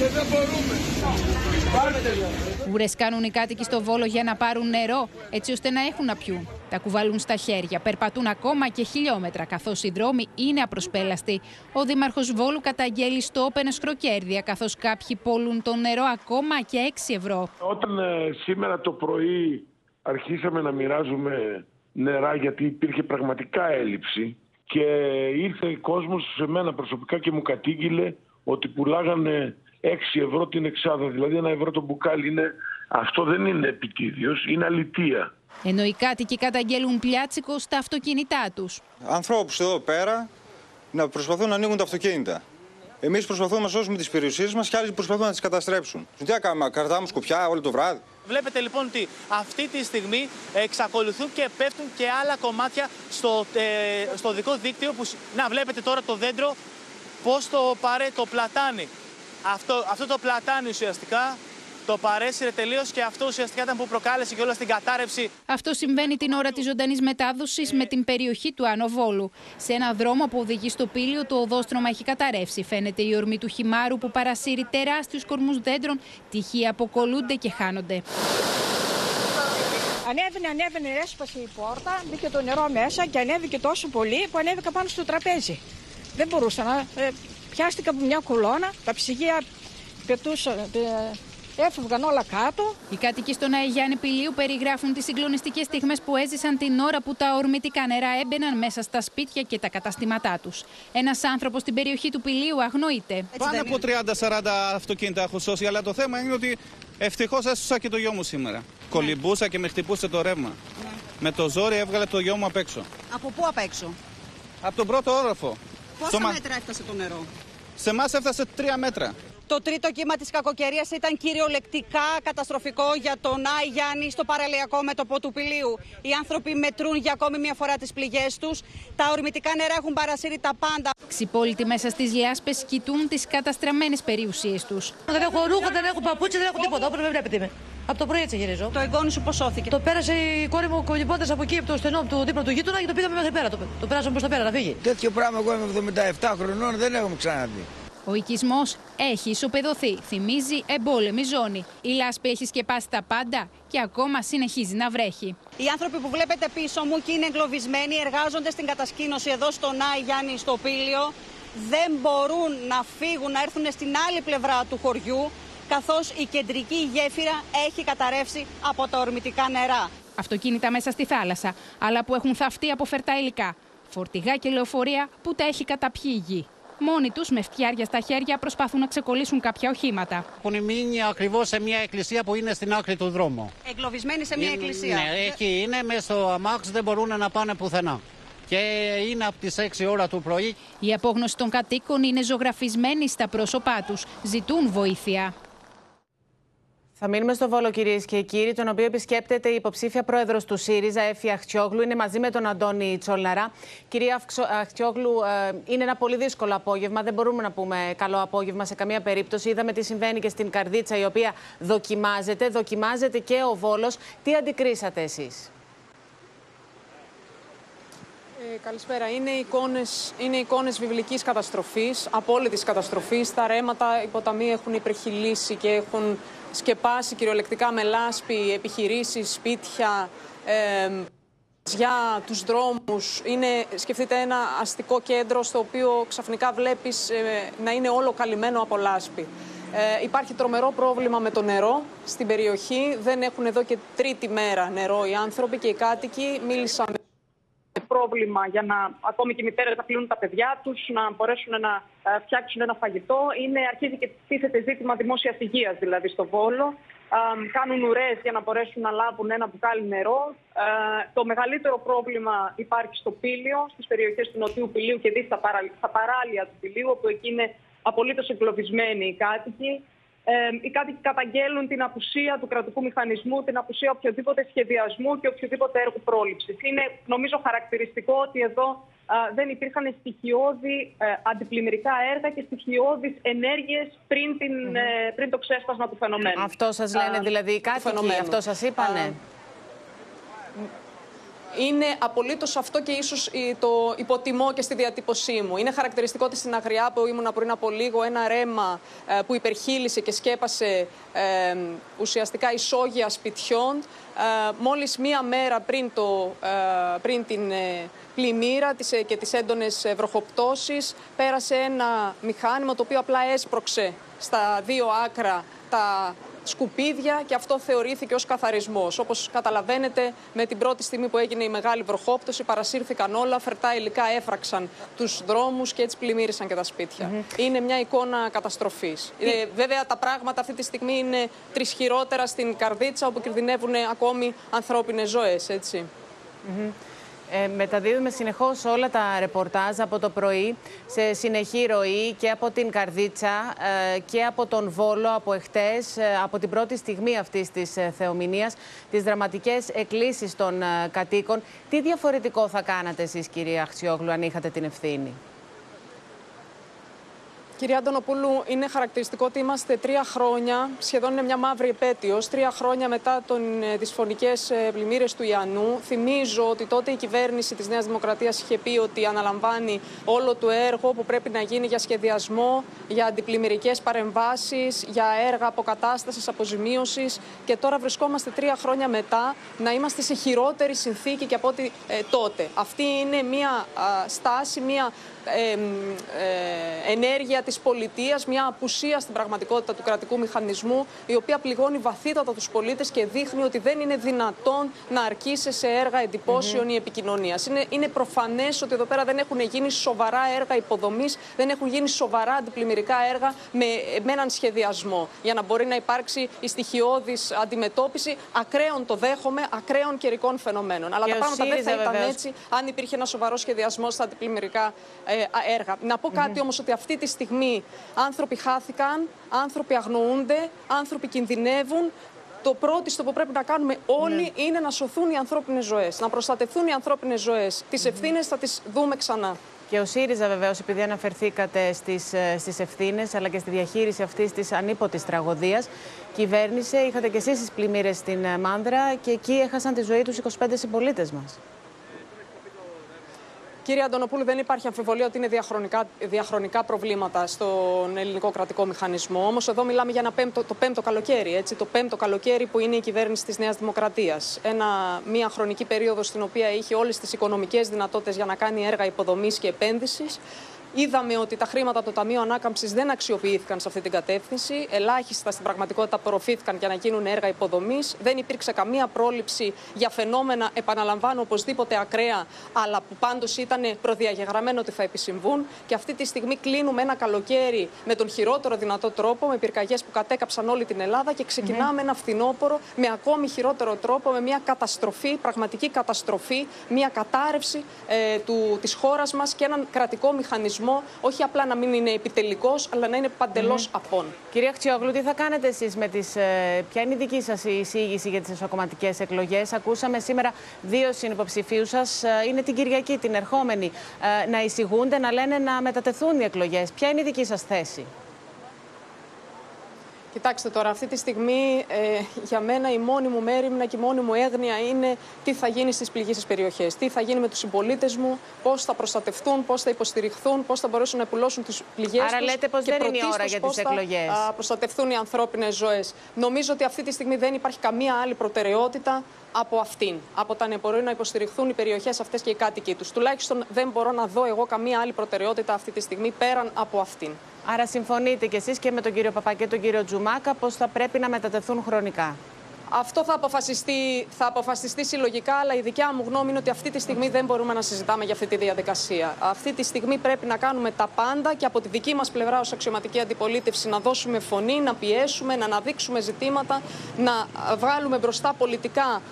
και δεν μπορούμε. Ουρε κάνουν οι κάτοικοι στο Βόλο για να πάρουν νερό, έτσι ώστε να έχουν να πιούν. Τα κουβαλούν στα χέρια, περπατούν ακόμα και χιλιόμετρα, καθώς οι δρόμοι είναι απροσπέλαστοι. Ο Δήμαρχος Βόλου καταγγέλει στο όπεν σχροκέρδια, καθώς κάποιοι πολλούν το νερό ακόμα και 6 ευρώ. Όταν ε, σήμερα το πρωί αρχίσαμε να μοιράζουμε νερά γιατί υπήρχε πραγματικά έλλειψη και ήρθε κόσμος σε μένα προσωπικά και μου κατήγγειλε ότι πουλάγανε 6 ευρώ την εξάδα, δηλαδή ένα ευρώ το μπουκάλι είναι, αυτό δεν είναι επιτίδιος, είναι αλητία. Ενώ οι κάτοικοι καταγγέλουν πλιάτσικο στα αυτοκίνητά τους. Ανθρώπους εδώ πέρα να προσπαθούν να ανοίγουν τα αυτοκίνητα. Εμείς προσπαθούμε να σώσουμε τις περιουσίες μας και άλλοι προσπαθούν να τις καταστρέψουν. Τι να κάνουμε, κρατάμε σκουπιά όλο το βράδυ. Βλέπετε λοιπόν ότι αυτή τη στιγμή εξακολουθούν και πέφτουν και άλλα κομμάτια στο, ε, στο δικό δίκτυο. Που, να βλέπετε τώρα το δέντρο πώς το παρέ, το πλατάνει. Αυτό, αυτό το πλατάνει ουσιαστικά το παρέσυρε τελείως και αυτό ουσιαστικά ήταν που προκάλεσε και όλα στην κατάρρευση. Αυτό συμβαίνει την ώρα της ζωντανής μετάδοσης με την περιοχή του Άνω Βόλου. Σε ένα δρόμο που οδηγεί στο πύλιο, το οδόστρωμα έχει καταρρεύσει. Φαίνεται η ορμή του χυμάρου που παρασύρει τεράστιους κορμούς δέντρων. Τυχοί αποκολούνται και χάνονται. Ανέβαινε, ανέβαινε, έσπασε η πόρτα, μπήκε το νερό μέσα και ανέβηκε τόσο πολύ που ανέβηκα πάνω στο τραπέζι. Δεν μπορούσα να. Ε, πιάστηκα από μια κολόνα, τα ψυγεία πετούσαν, ε, έφευγαν όλα κάτω. Οι κάτοικοι στον Αϊγιάννη Πηλίου περιγράφουν τις συγκλονιστικές στιγμές που έζησαν την ώρα που τα ορμητικά νερά έμπαιναν μέσα στα σπίτια και τα καταστήματά τους. Ένας άνθρωπος στην περιοχή του Πηλίου αγνοείται. Πάνω από 30-40 αυτοκίνητα έχω σώσει, αλλά το θέμα είναι ότι ευτυχώς έσωσα και το γιο μου σήμερα. Ναι. Κολυμπούσα και με χτυπούσε το ρεύμα. Ναι. Με το ζόρι έβγαλε το γιο μου απ' έξω. Από πού απ' έξω; Από τον πρώτο όροφο. Πόσα Στο... μέτρα έφτασε το νερό; Σε εμά έφτασε 3 μέτρα. Το τρίτο κύμα της κακοκαιρίας ήταν κυριολεκτικά καταστροφικό για τον Άι Γιάννη στο παραλιακό μέτωπο του Πηλίου. Οι άνθρωποι μετρούν για ακόμη μια φορά τις πληγές τους. Τα ορμητικά νερά έχουν παρασύρει τα πάντα. Ξυπόλοιτοι μέσα στις λιάσπες κοιτούν τις καταστραμμένες περιουσίες τους. Δεν έχω ρούχα, δεν έχω παπούτσι, δεν έχω τίποτα. Όπω με βλέπετε με. Από το πρωί έτσι γυρίζω. Το εγγόνι σου πώς σώθηκε; Το πέρασε η κόρη μου κολυμπώντα από εκεί, από το στενό του δίπλα του γείτονα και το πήγαμε μέχρι πέρα. Το, το πέρασαμε προς τα πέρα να φύγει. Τέτοιο πράγμα εγώ είμαι 77 χρονών, δεν έχουμε ξαναδεί. Ο οικισμός έχει ισοπεδωθεί. Θυμίζει εμπόλεμη ζώνη. Η λάσπη έχει σκεπάσει τα πάντα και ακόμα συνεχίζει να βρέχει. Οι άνθρωποι που βλέπετε πίσω μου και είναι εγκλωβισμένοι εργάζονται στην κατασκήνωση εδώ στον Άι Γιάννη στο Πήλιο. Δεν μπορούν να φύγουν, να έρθουν στην άλλη πλευρά του χωριού καθώς η κεντρική γέφυρα έχει καταρρεύσει από τα ορμητικά νερά. Αυτοκίνητα μέσα στη θάλασσα, αλλά που έχουν θαυτεί από φερτά υλικά. Φορτηγά και λεωφορεία που τα έχει καταπιεί η γη. Μόνοι τους με φτιάρια στα χέρια προσπαθούν να ξεκολλήσουν κάποια οχήματα. Έχουν μείνει ακριβώς σε μια εκκλησία που είναι στην άκρη του δρόμου. Εγκλωβισμένοι σε μια εκκλησία. Ναι, εκεί είναι, μέσα στο αμάξ δεν μπορούν να πάνε πουθενά. Και είναι από τις 6 ώρα του πρωί. Η απόγνωση των κατοίκων είναι ζωγραφισμένη στα πρόσωπά τους. Ζητούν βοήθεια. Θα μείνουμε στο Βόλο, κυρίες και κύριοι, τον οποίο επισκέπτεται η υποψήφια πρόεδρος του ΣΥΡΙΖΑ, Εφη Αχτιόγλου. Είναι μαζί με τον Αντώνη Τσόλναρα. Κυρία Αχτιόγλου, ε, είναι ένα πολύ δύσκολο απόγευμα. Δεν μπορούμε να πούμε καλό απόγευμα σε καμία περίπτωση. Είδαμε τι συμβαίνει και στην Καρδίτσα, η οποία δοκιμάζεται. Δοκιμάζεται και ο Βόλος. Τι αντικρίσατε εσείς; Ε, καλησπέρα. Είναι εικόνες, είναι εικόνες βιβλικής καταστροφής, απόλυτης καταστροφής. Τα ρέματα, οι ποταμοί έχουν υπερχιλήσει και έχουν σκεπάσει κυριολεκτικά με λάσπη επιχειρήσεις, σπίτια, ε, για τους δρόμους. Είναι, σκεφτείτε, ένα αστικό κέντρο στο οποίο ξαφνικά βλέπεις ε, να είναι όλο καλυμμένο από λάσπη. Ε, υπάρχει τρομερό πρόβλημα με το νερό στην περιοχή. Δεν έχουν εδώ και τρίτη μέρα νερό οι άνθρωποι και οι κάτοικοι. Μίλησα με πρόβλημα για να ακόμη και οι μητέρες να πλύνουν τα παιδιά τους, να μπορέσουν να ε, φτιάξουν ένα φαγητό. Είναι, αρχίζει και τίθεται ζήτημα δημόσιας υγείας δηλαδή στο Βόλο. Κάνουν ουρές για να μπορέσουν να λάβουν ένα μπουκάλι νερό. Ε, το μεγαλύτερο πρόβλημα υπάρχει στο Πήλιο, στις περιοχές του Νοτιού Πηλίου και δεις στα παράλια του Πηλίου, όπου εκεί είναι απολύτως εγκλωβισμένοι οι κάτοικοι. Ε, οι κάτοικοι καταγγέλνουν την απουσία του κρατικού μηχανισμού, την απουσία οποιοδήποτε σχεδιασμού και οποιοδήποτε έργου πρόληψης. Είναι, νομίζω, χαρακτηριστικό ότι εδώ α, δεν υπήρχαν στοιχειώδη ε, αντιπλημμυρικά έργα και στοιχειώδεις ενέργειες πριν, ε, πριν το ξέσπασμα του φαινομένου. Αυτό σας λένε δηλαδή οι κάτοικοι, αυτό σας είπανε; Είναι απολύτως αυτό και ίσως το υποτιμώ και στη διατύπωσή μου. Είναι χαρακτηριστικό ότι στην Αγριά που ήμουν πριν από λίγο ένα ρέμα ε, που υπερχείλησε και σκέπασε ε, ουσιαστικά ισόγεια σπιτιών. Ε, μόλις μία μέρα πριν, το, ε, πριν την πλημμύρα και τις έντονες βροχοπτώσεις πέρασε ένα μηχάνημα το οποίο απλά έσπρωξε στα δύο άκρα τα σκουπίδια και αυτό θεωρήθηκε ως καθαρισμός. Όπως καταλαβαίνετε, με την πρώτη στιγμή που έγινε η μεγάλη βροχόπτωση, παρασύρθηκαν όλα, φερτά υλικά έφραξαν τους δρόμους και έτσι πλημμύρισαν και τα σπίτια. Είναι μια εικόνα καταστροφής. Ε, βέβαια, τα πράγματα αυτή τη στιγμή είναι τρισχυρότερα στην Καρδίτσα, όπου κινδυνεύουν ακόμη ανθρώπινες ζωές, έτσι. Ε, μεταδίδουμε συνεχώς όλα τα ρεπορτάζ από το πρωί σε συνεχή ροή και από την Καρδίτσα ε, και από τον Βόλο από εχθές, ε, από την πρώτη στιγμή αυτής της ε, θεομηνίας, τις δραματικές εκκλήσεις των κατοίκων. Τι διαφορετικό θα κάνατε εσείς κυρία Αξιόγλου αν είχατε την ευθύνη; Κυρία Αντωνοπούλου, είναι χαρακτηριστικό ότι είμαστε τρία χρόνια, σχεδόν είναι μια μαύρη επέτειος, τρία χρόνια μετά τις φωνικές πλημμύρες του Ιαννού. Θυμίζω ότι τότε η κυβέρνηση της Νέας Δημοκρατίας είχε πει ότι αναλαμβάνει όλο το έργο που πρέπει να γίνει για σχεδιασμό, για αντιπλημμυρικές παρεμβάσεις, για έργα αποκατάστασης, αποζημίωσης. Και τώρα βρισκόμαστε τρία χρόνια μετά να είμαστε σε χειρότερη συνθήκη και από ό,τι ε, τότε. Αυτή είναι μια στάση, μια ε, ενέργεια της πολιτείας, μια απουσία στην πραγματικότητα του κρατικού μηχανισμού, η οποία πληγώνει βαθύτατα τους πολίτες και δείχνει ότι δεν είναι δυνατόν να αρκείσει σε έργα εντυπώσεων mm-hmm. ή επικοινωνίας. Είναι, είναι προφανές ότι εδώ πέρα δεν έχουν γίνει σοβαρά έργα υποδομής, δεν έχουν γίνει σοβαρά αντιπλημμυρικά έργα με, με έναν σχεδιασμό, για να μπορεί να υπάρξει η στοιχειώδης αντιμετώπιση ακραίων, το δέχομαι, ακραίων καιρικών φαινομένων. Αλλά τα πράγματα δεν θα ήταν έτσι αν υπήρχε ένα σοβαρό σχεδιασμός στα αντιπλημμυρικά ε, έργα. Να πω κάτι mm όμως ότι αυτή τη στιγμή άνθρωποι χάθηκαν, άνθρωποι αγνοούνται, άνθρωποι κινδυνεύουν. Το πρώτο που πρέπει να κάνουμε όλοι ναι. είναι να σωθούν οι ανθρώπινες ζωές, να προστατευτούν οι ανθρώπινες ζωές. Τις ευθύνες θα τις δούμε ξανά. Και ο ΣΥΡΙΖΑ βεβαίως, επειδή αναφερθήκατε στις, ε, στις ευθύνες αλλά και στη διαχείριση αυτής της ανίποτης τραγωδίας, κυβέρνησε, είχατε και εσείς τις πλημμύρες στην ε, Μάνδρα και εκεί έχασαν τη ζωή τους 25 συμπολίτες μας. Κύριε Αντωνοπούλου, δεν υπάρχει αμφιβολία ότι είναι διαχρονικά, διαχρονικά προβλήματα στον ελληνικό κρατικό μηχανισμό. Όμως, εδώ μιλάμε για ένα πέμπτο, το πέμπτο καλοκαίρι. Έτσι, το πέμπτο καλοκαίρι που είναι η κυβέρνηση της Νέας Δημοκρατίας. Μια χρονική περίοδο στην οποία είχε όλες τις οικονομικές δυνατότητες για να κάνει έργα υποδομής και επένδυσης. Είδαμε ότι τα χρήματα από το Ταμείο Ανάκαμψης δεν αξιοποιήθηκαν σε αυτή την κατεύθυνση. Ελάχιστα στην πραγματικότητα απορροφήθηκαν για να γίνουν έργα υποδομής. Δεν υπήρξε καμία πρόληψη για φαινόμενα, επαναλαμβάνω, οπωσδήποτε ακραία, αλλά που πάντως ήταν προδιαγεγραμμένο ότι θα επισυμβούν. Και αυτή τη στιγμή κλείνουμε ένα καλοκαίρι με τον χειρότερο δυνατό τρόπο, με πυρκαγιές που κατέκαψαν όλη την Ελλάδα και ξεκινάμε ναι. ένα φθινόπωρο με ακόμη χειρότερο τρόπο, με μια καταστροφή, πραγματική καταστροφή, μια κατάρρευση ε, της χώρας μας και έναν κρατικό μηχανισμό όχι απλά να μην είναι επιτελικός, αλλά να είναι παντελώς mm. απόν. Κυρία Χτσιόγλου, τι θα κάνετε εσείς με τις. Ε, ποια είναι η δική σας εισήγηση για τις εσωκομματικές εκλογές; Ακούσαμε σήμερα δύο συνυποψηφίου σας, ε, είναι την Κυριακή, την ερχόμενη, ε, να εισηγούνται, να λένε να μετατεθούν οι εκλογές. Ποια είναι η δική σας θέση; Κοιτάξτε τώρα, αυτή τη στιγμή ε, για μένα η μόνη μου μέρημνα και η μόνη μου έγνοια είναι τι θα γίνει στις πληγήσεις περιοχές. Τι θα γίνει με τους συμπολίτες μου, πώς θα προστατευτούν, πώς θα υποστηριχθούν, πώς θα μπορέσουν να επουλώσουν τις πληγές τους. Άρα, λέτε πως δεν είναι η ώρα για τις εκλογές. Θα προστατευτούν οι ανθρώπινες ζωές. Νομίζω ότι αυτή τη στιγμή δεν υπάρχει καμία άλλη προτεραιότητα από αυτήν. Από τα μπορεί να υποστηριχθούν οι περιοχές αυτές και οι κάτοικοι τους. Τουλάχιστον δεν μπορώ να δω εγώ καμία άλλη προτεραιότητα αυτή τη στιγμή πέραν από αυτήν. Άρα συμφωνείτε κι εσείς και με τον κύριο Παπά και τον κύριο Τζουμάκα πως θα πρέπει να μετατεθούν χρονικά. Αυτό θα αποφασιστεί, θα αποφασιστεί συλλογικά, αλλά η δικιά μου γνώμη είναι ότι αυτή τη στιγμή δεν μπορούμε να συζητάμε για αυτή τη διαδικασία. Αυτή τη στιγμή πρέπει να κάνουμε τα πάντα και από τη δική μας πλευρά, ως αξιωματική αντιπολίτευση, να δώσουμε φωνή, να πιέσουμε, να αναδείξουμε ζητήματα, να βγάλουμε μπροστά πολιτικά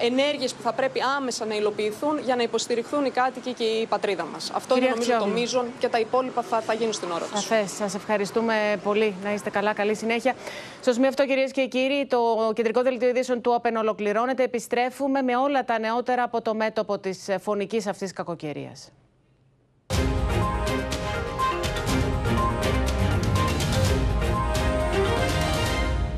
ε, ενέργειες που θα πρέπει άμεσα να υλοποιηθούν για να υποστηριχθούν οι κάτοικοι και η πατρίδα μας. Αυτό Κυρία είναι νομίζω το Αξιόγλου. μείζον και τα υπόλοιπα θα, θα γίνουν στην ώρα τους. Σαφές. Σας ευχαριστούμε πολύ. Να είστε καλά. Καλή συνέχεια. Στο σημείο αυτό, κυρίες και κύριοι, το κεντρικό δελτίο ειδήσεων του Open ολοκληρώνεται. Επιστρέφουμε με όλα τα νεότερα από το μέτωπο της φωνικής αυτής κακοκαιρίας.